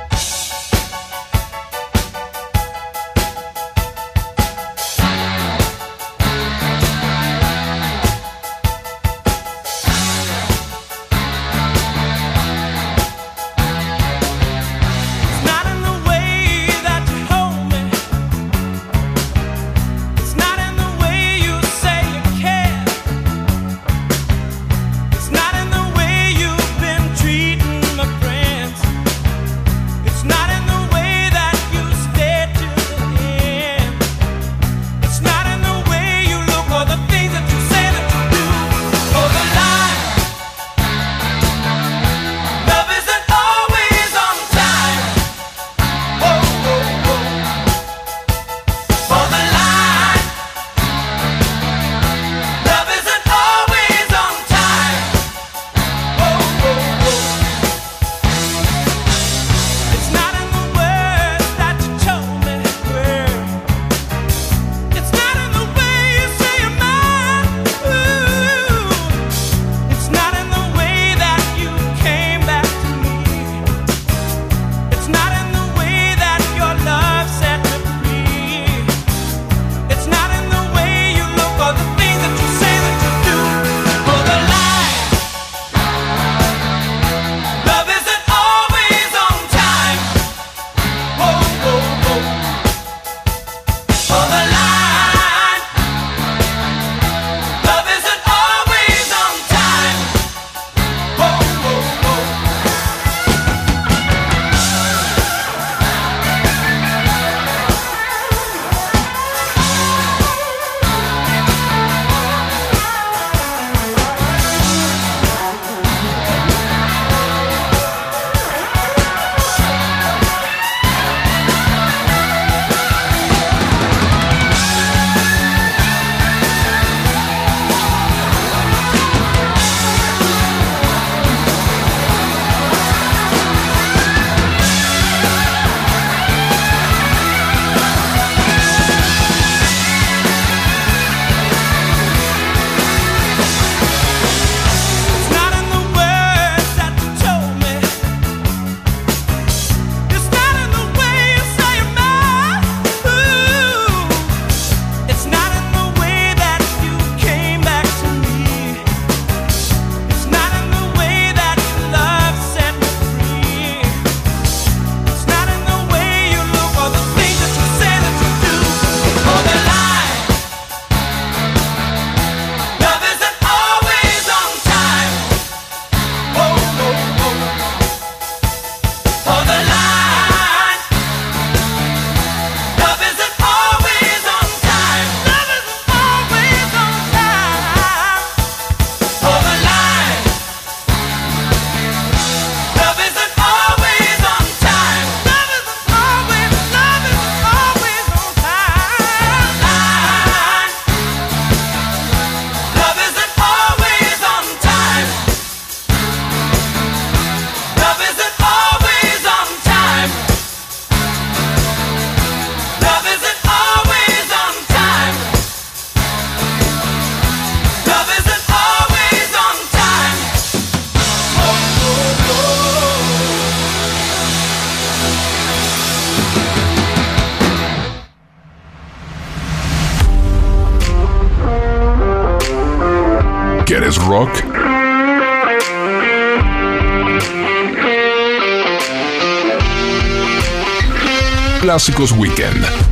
Clásicos Weekend.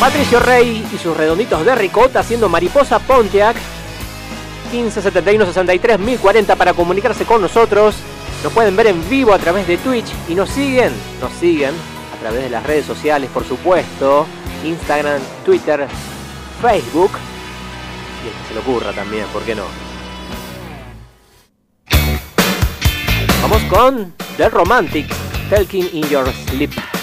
Patricio Rey y sus redonditos de ricota haciendo mariposa Pontiac. 15 71 63 1040 para comunicarse con nosotros. Nos pueden ver en vivo a través de Twitch y nos siguen, nos siguen a través de las redes sociales, por supuesto, Instagram, Twitter, Facebook y el que se le ocurra también, ¿por qué no? Vamos con The Romantic, Talking in Your Sleep.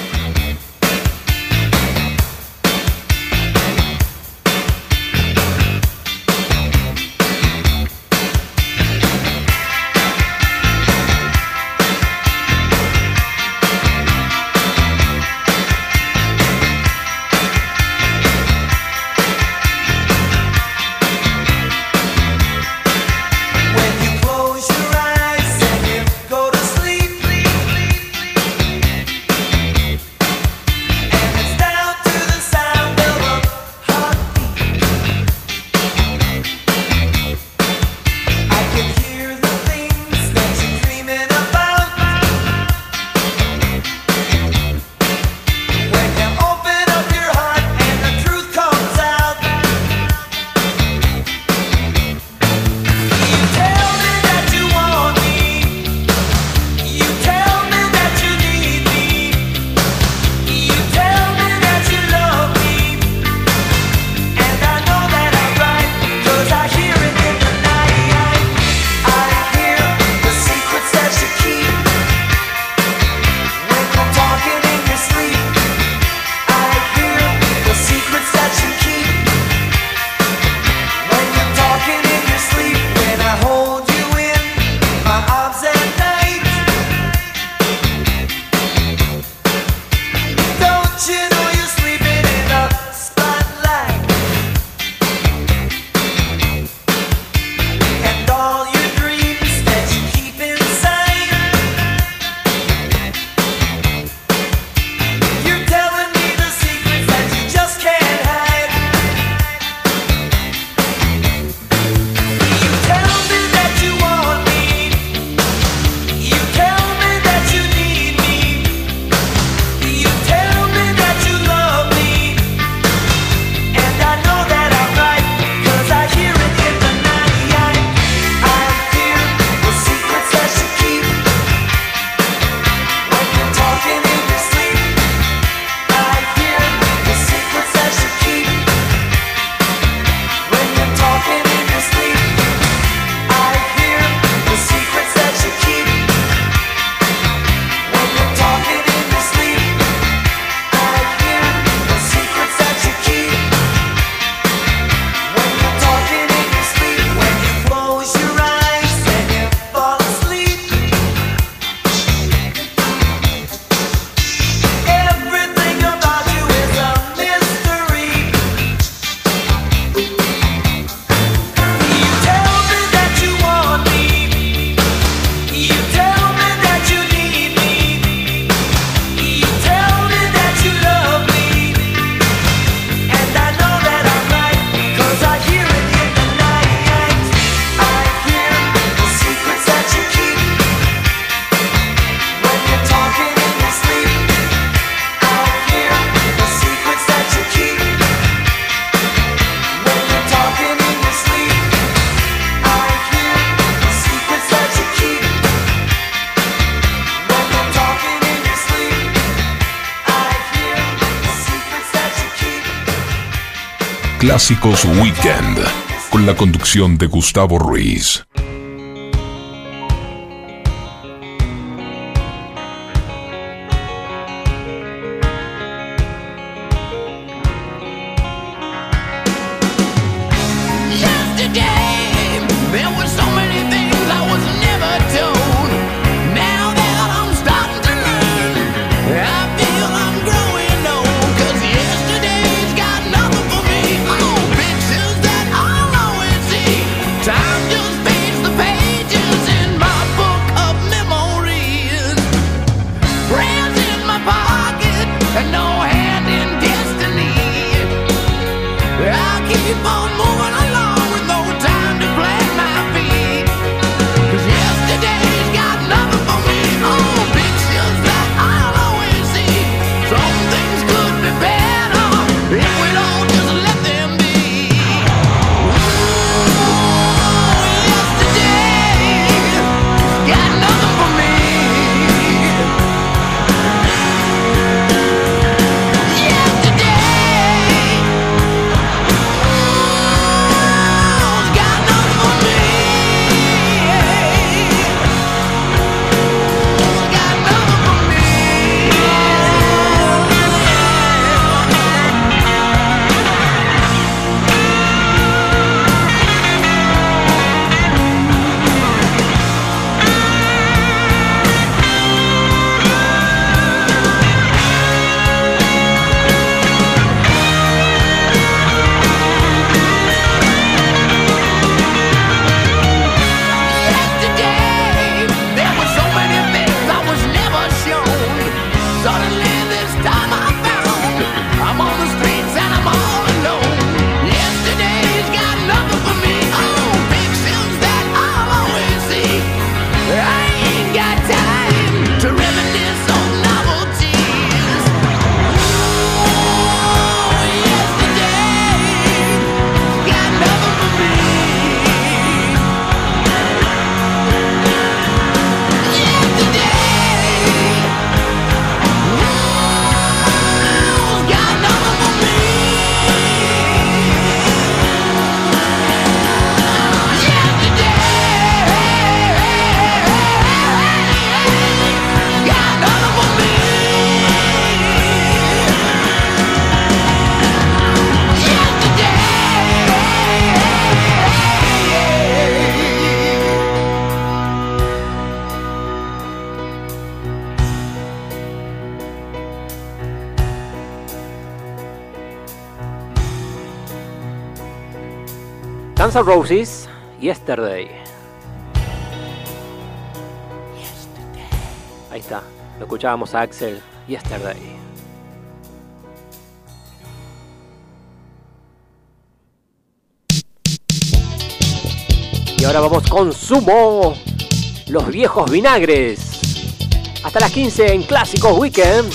Clásicos Weekend, con la conducción de Gustavo Ruiz. Guns N' Roses, Yesterday. Ahí está, lo escuchábamos a Axel, Yesterday. Y ahora vamos con Sumo, los viejos vinagres. Hasta las 15 en Clásicos Weekend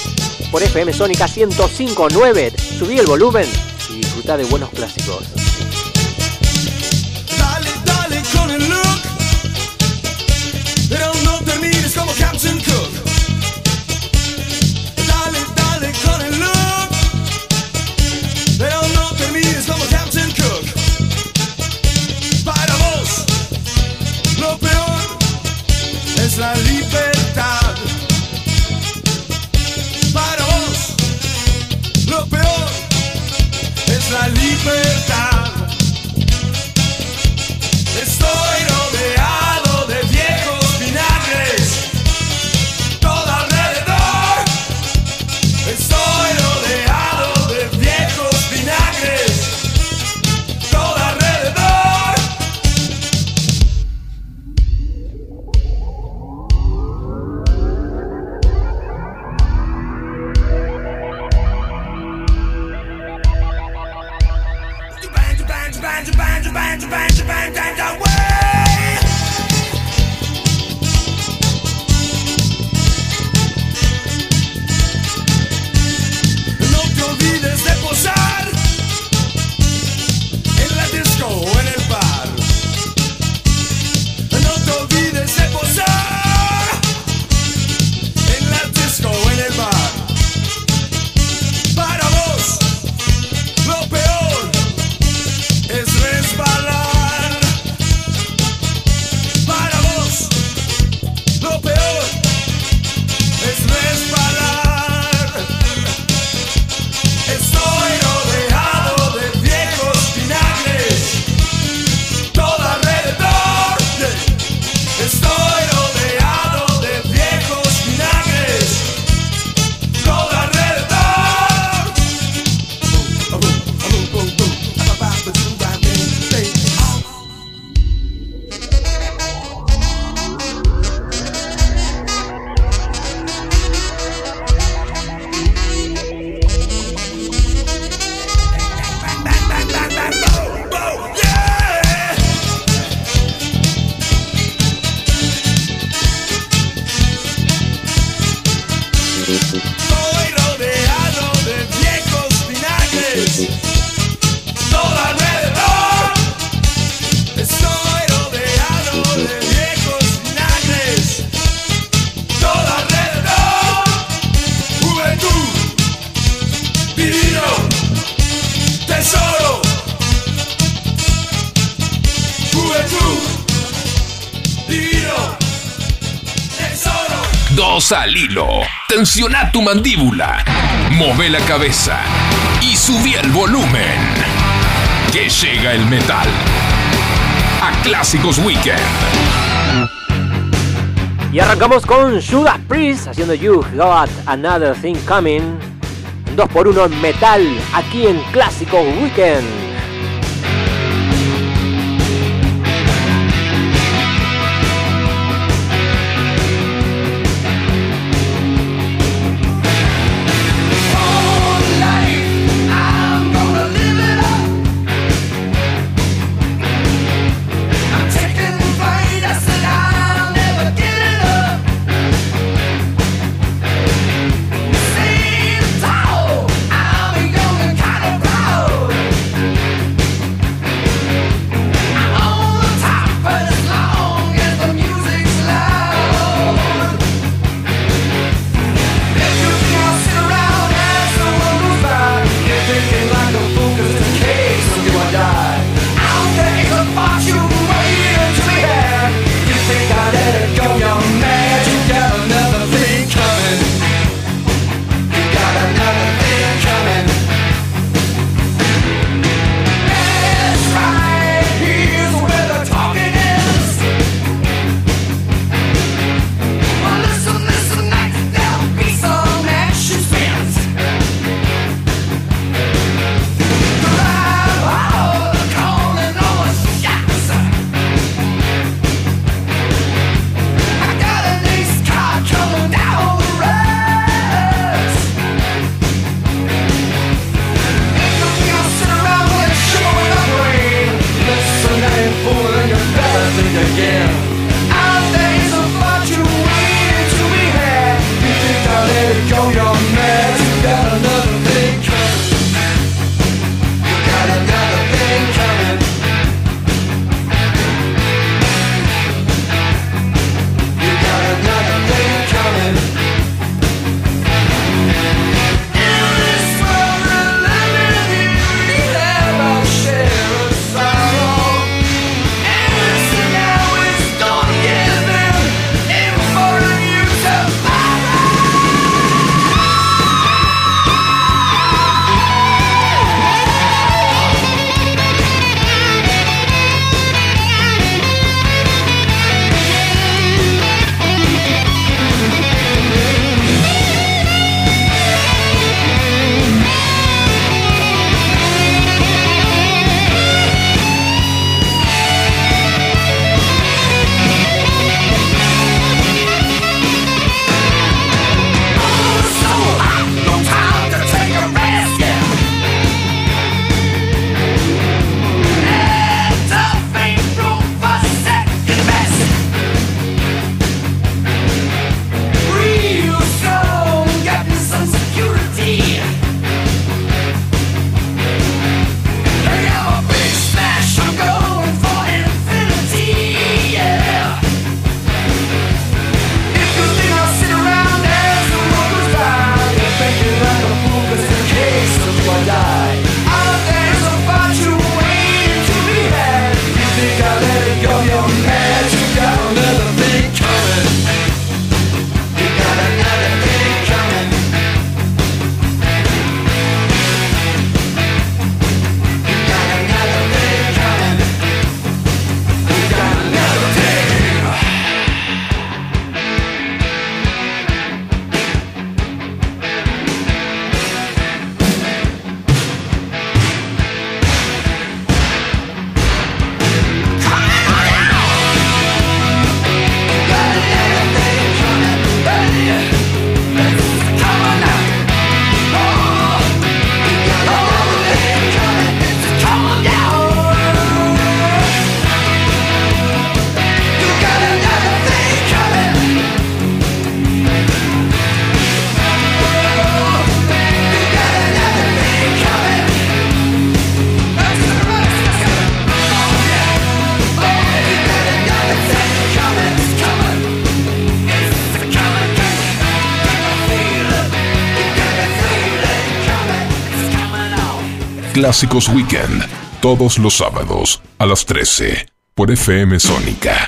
por FM Sónica 105.9. Subí el volumen y disfruta de buenos clásicos. Tensiona tu mandíbula. Move la cabeza. Y subí el volumen. Que llega el metal. A Clásicos Weekend. Y arrancamos con Judas Priest haciendo You Got Another Thing Coming. 2x1 en metal aquí en Clásicos Weekend. Clásicos Weekend, todos los sábados a las 13 por FM Sónica.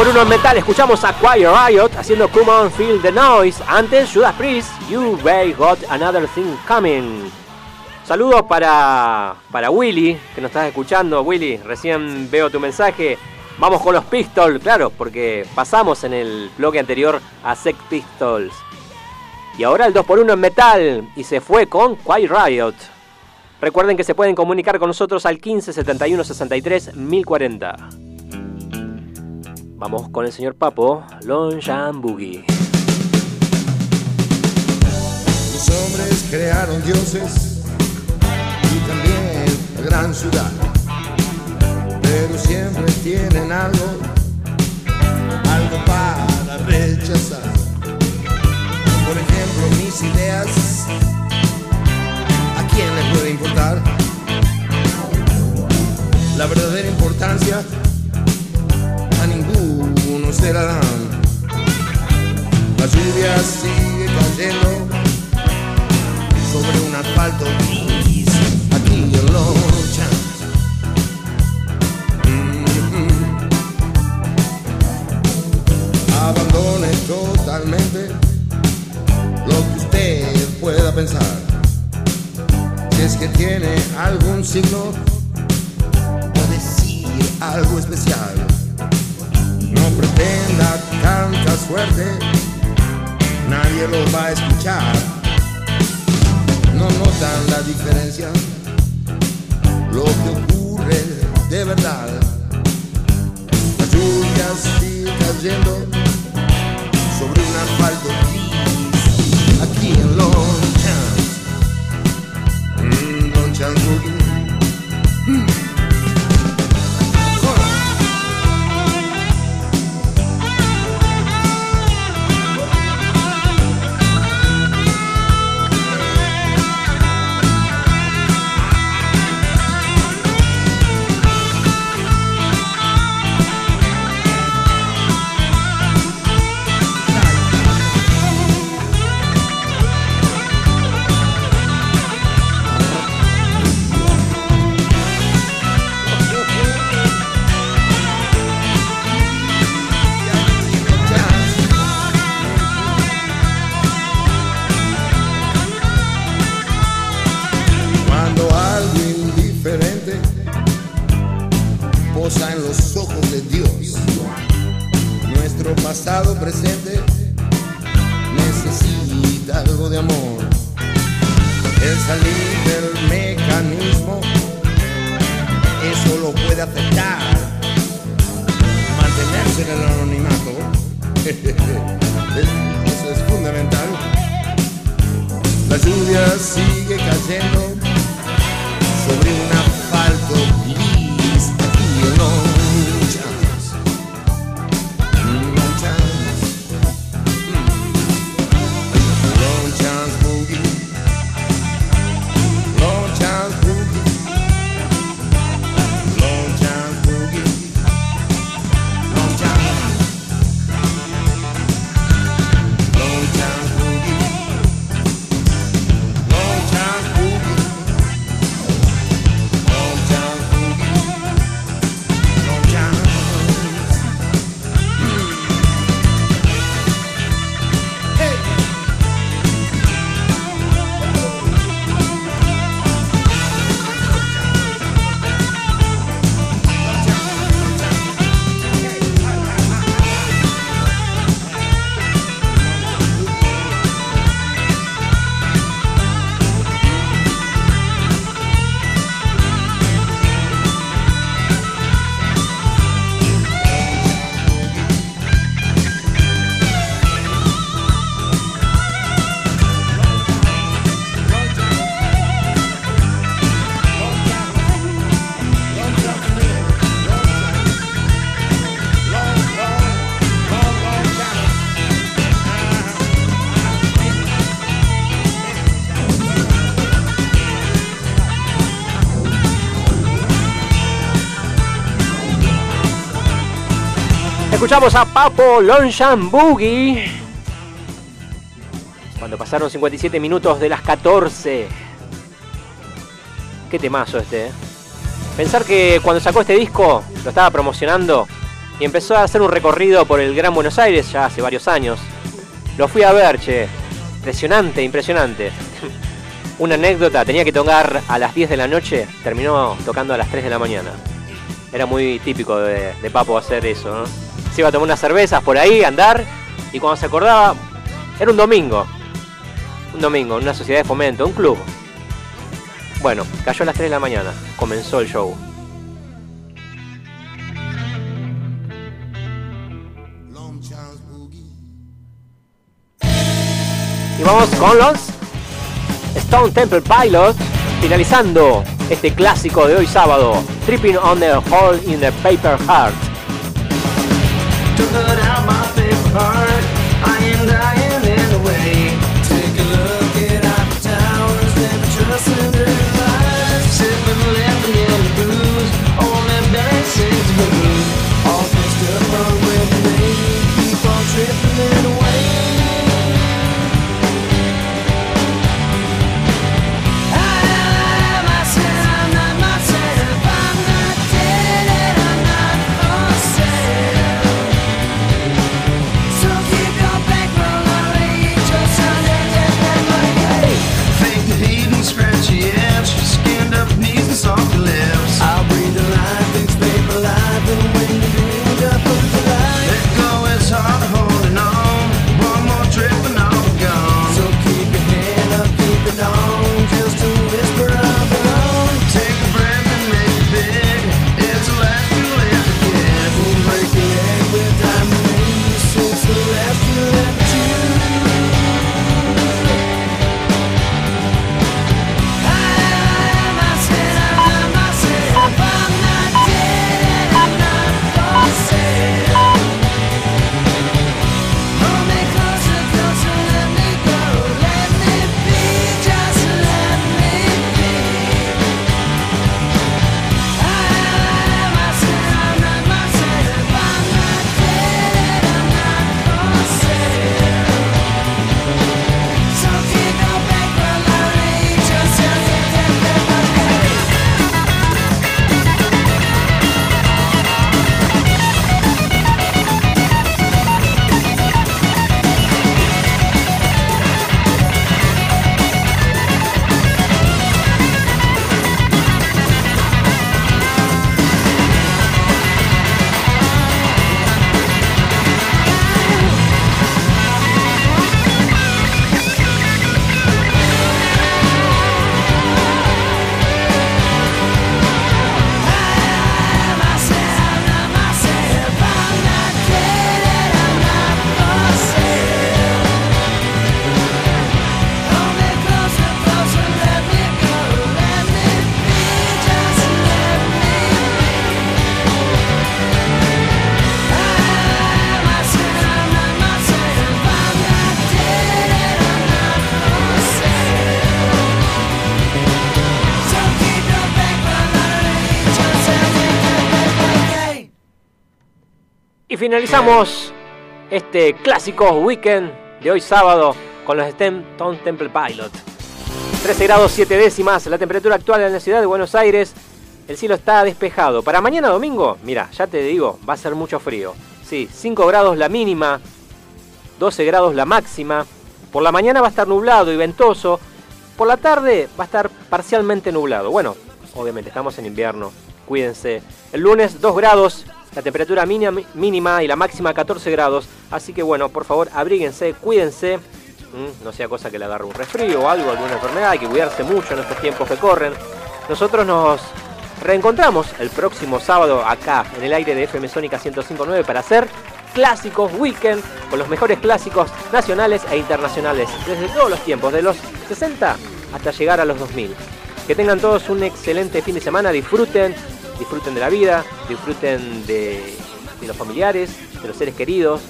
por uno en metal escuchamos a Quiet Riot haciendo Come On Feel the Noise. Antes Judas Priest, You Got Another Thing Coming. Saludos para, para Willy, que nos estás escuchando. Willy, recién veo tu mensaje. Vamos con los Pistols, claro, porque pasamos en el bloque anterior a Sex Pistols. Y ahora el 2x1 en metal y se fue con Quiet Riot. Recuerden que se pueden comunicar con nosotros al 15 71 63 1040. Vamos con el señor Papo, Longshan Boogie. Los hombres crearon dioses y también la gran ciudad, pero siempre tienen algo, algo para rechazar. Por ejemplo, mis ideas, ¿a quién le puede importar? La verdadera importancia la lluvia sigue cayendo sobre un asfalto gris aquí en Locha. Mm-hmm. Mm. Abandone totalmente lo que usted pueda pensar. Si es que tiene algún signo o decir algo especial. No pretenda tanta suerte, nadie lo va a escuchar. No notan la diferencia, lo que ocurre de verdad. La lluvia sigue cayendo sobre un asfalto gris aquí en Longchamps. Mm, Longchamps Boogie. Mantenerse en el anonimato, eso es fundamental. La lluvia sigue cayendo sobre un Escuchamos a Papo Longshan Boogie. Cuando pasaron 57 minutos de las 14. Qué temazo este, ¿eh? Pensar que cuando sacó este disco lo estaba promocionando y empezó a hacer un recorrido por el Gran Buenos Aires ya hace varios años. Lo fui a ver, che. Impresionante, impresionante. Una anécdota, tenía que tocar a las 10 de la noche, terminó tocando a las 3 de la mañana. Era muy típico de, de Papo hacer eso, ¿no? Iba a tomar unas cervezas por ahí, andar, y cuando se acordaba, era un domingo. Un domingo, una sociedad de fomento, un club. Bueno, cayó a las 3 de la mañana, comenzó el show. Y vamos con los Stone Temple Pilots, finalizando este clásico de hoy sábado, Tripping on the Hole in the Paper Heart. To put out my favorite part, finalizamos este clásico weekend de hoy sábado con los Stone Temple Pilot. 13 grados 7 décimas, la temperatura actual en la ciudad de Buenos Aires. El cielo está despejado. Para mañana domingo, mira, ya te digo, va a ser mucho frío. Sí, 5 grados la mínima, 12 grados la máxima. Por la mañana va a estar nublado y ventoso. Por la tarde va a estar parcialmente nublado. Bueno, obviamente estamos en invierno. Cuídense. El lunes 2 grados, la temperatura mínima, mínima y la máxima 14 grados. Así que bueno, por favor, abríguense, cuídense. Mm, No sea cosa que le agarre un resfrío o algo, alguna enfermedad. Hay que cuidarse mucho en estos tiempos que corren. Nosotros nos reencontramos el próximo sábado acá en el aire de FM Sónica 105.9 para hacer clásicos weekend con los mejores clásicos nacionales e internacionales desde todos los tiempos, de los 60 hasta llegar a los 2000. Que tengan todos un excelente fin de semana, disfruten, disfruten de la vida, disfruten de, los familiares, de los seres queridos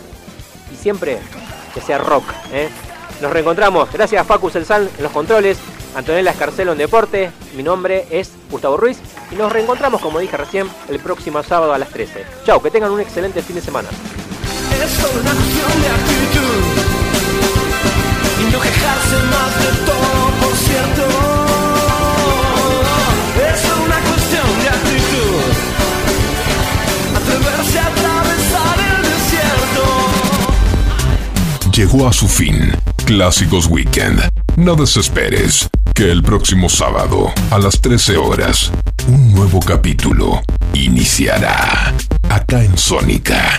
y siempre que sea rock. ¿eh? Nos reencontramos, gracias a Facus El San en los controles, Antonella Escarcelo en Deporte, mi nombre es Gustavo Ruiz y nos reencontramos, como dije recién, el próximo sábado a las 13. Chao, que tengan un excelente fin de semana. Llegó a su fin. Clásicos Weekend. No desesperes, que el próximo sábado, a las 13 horas, un nuevo capítulo iniciará. Acá en Sónica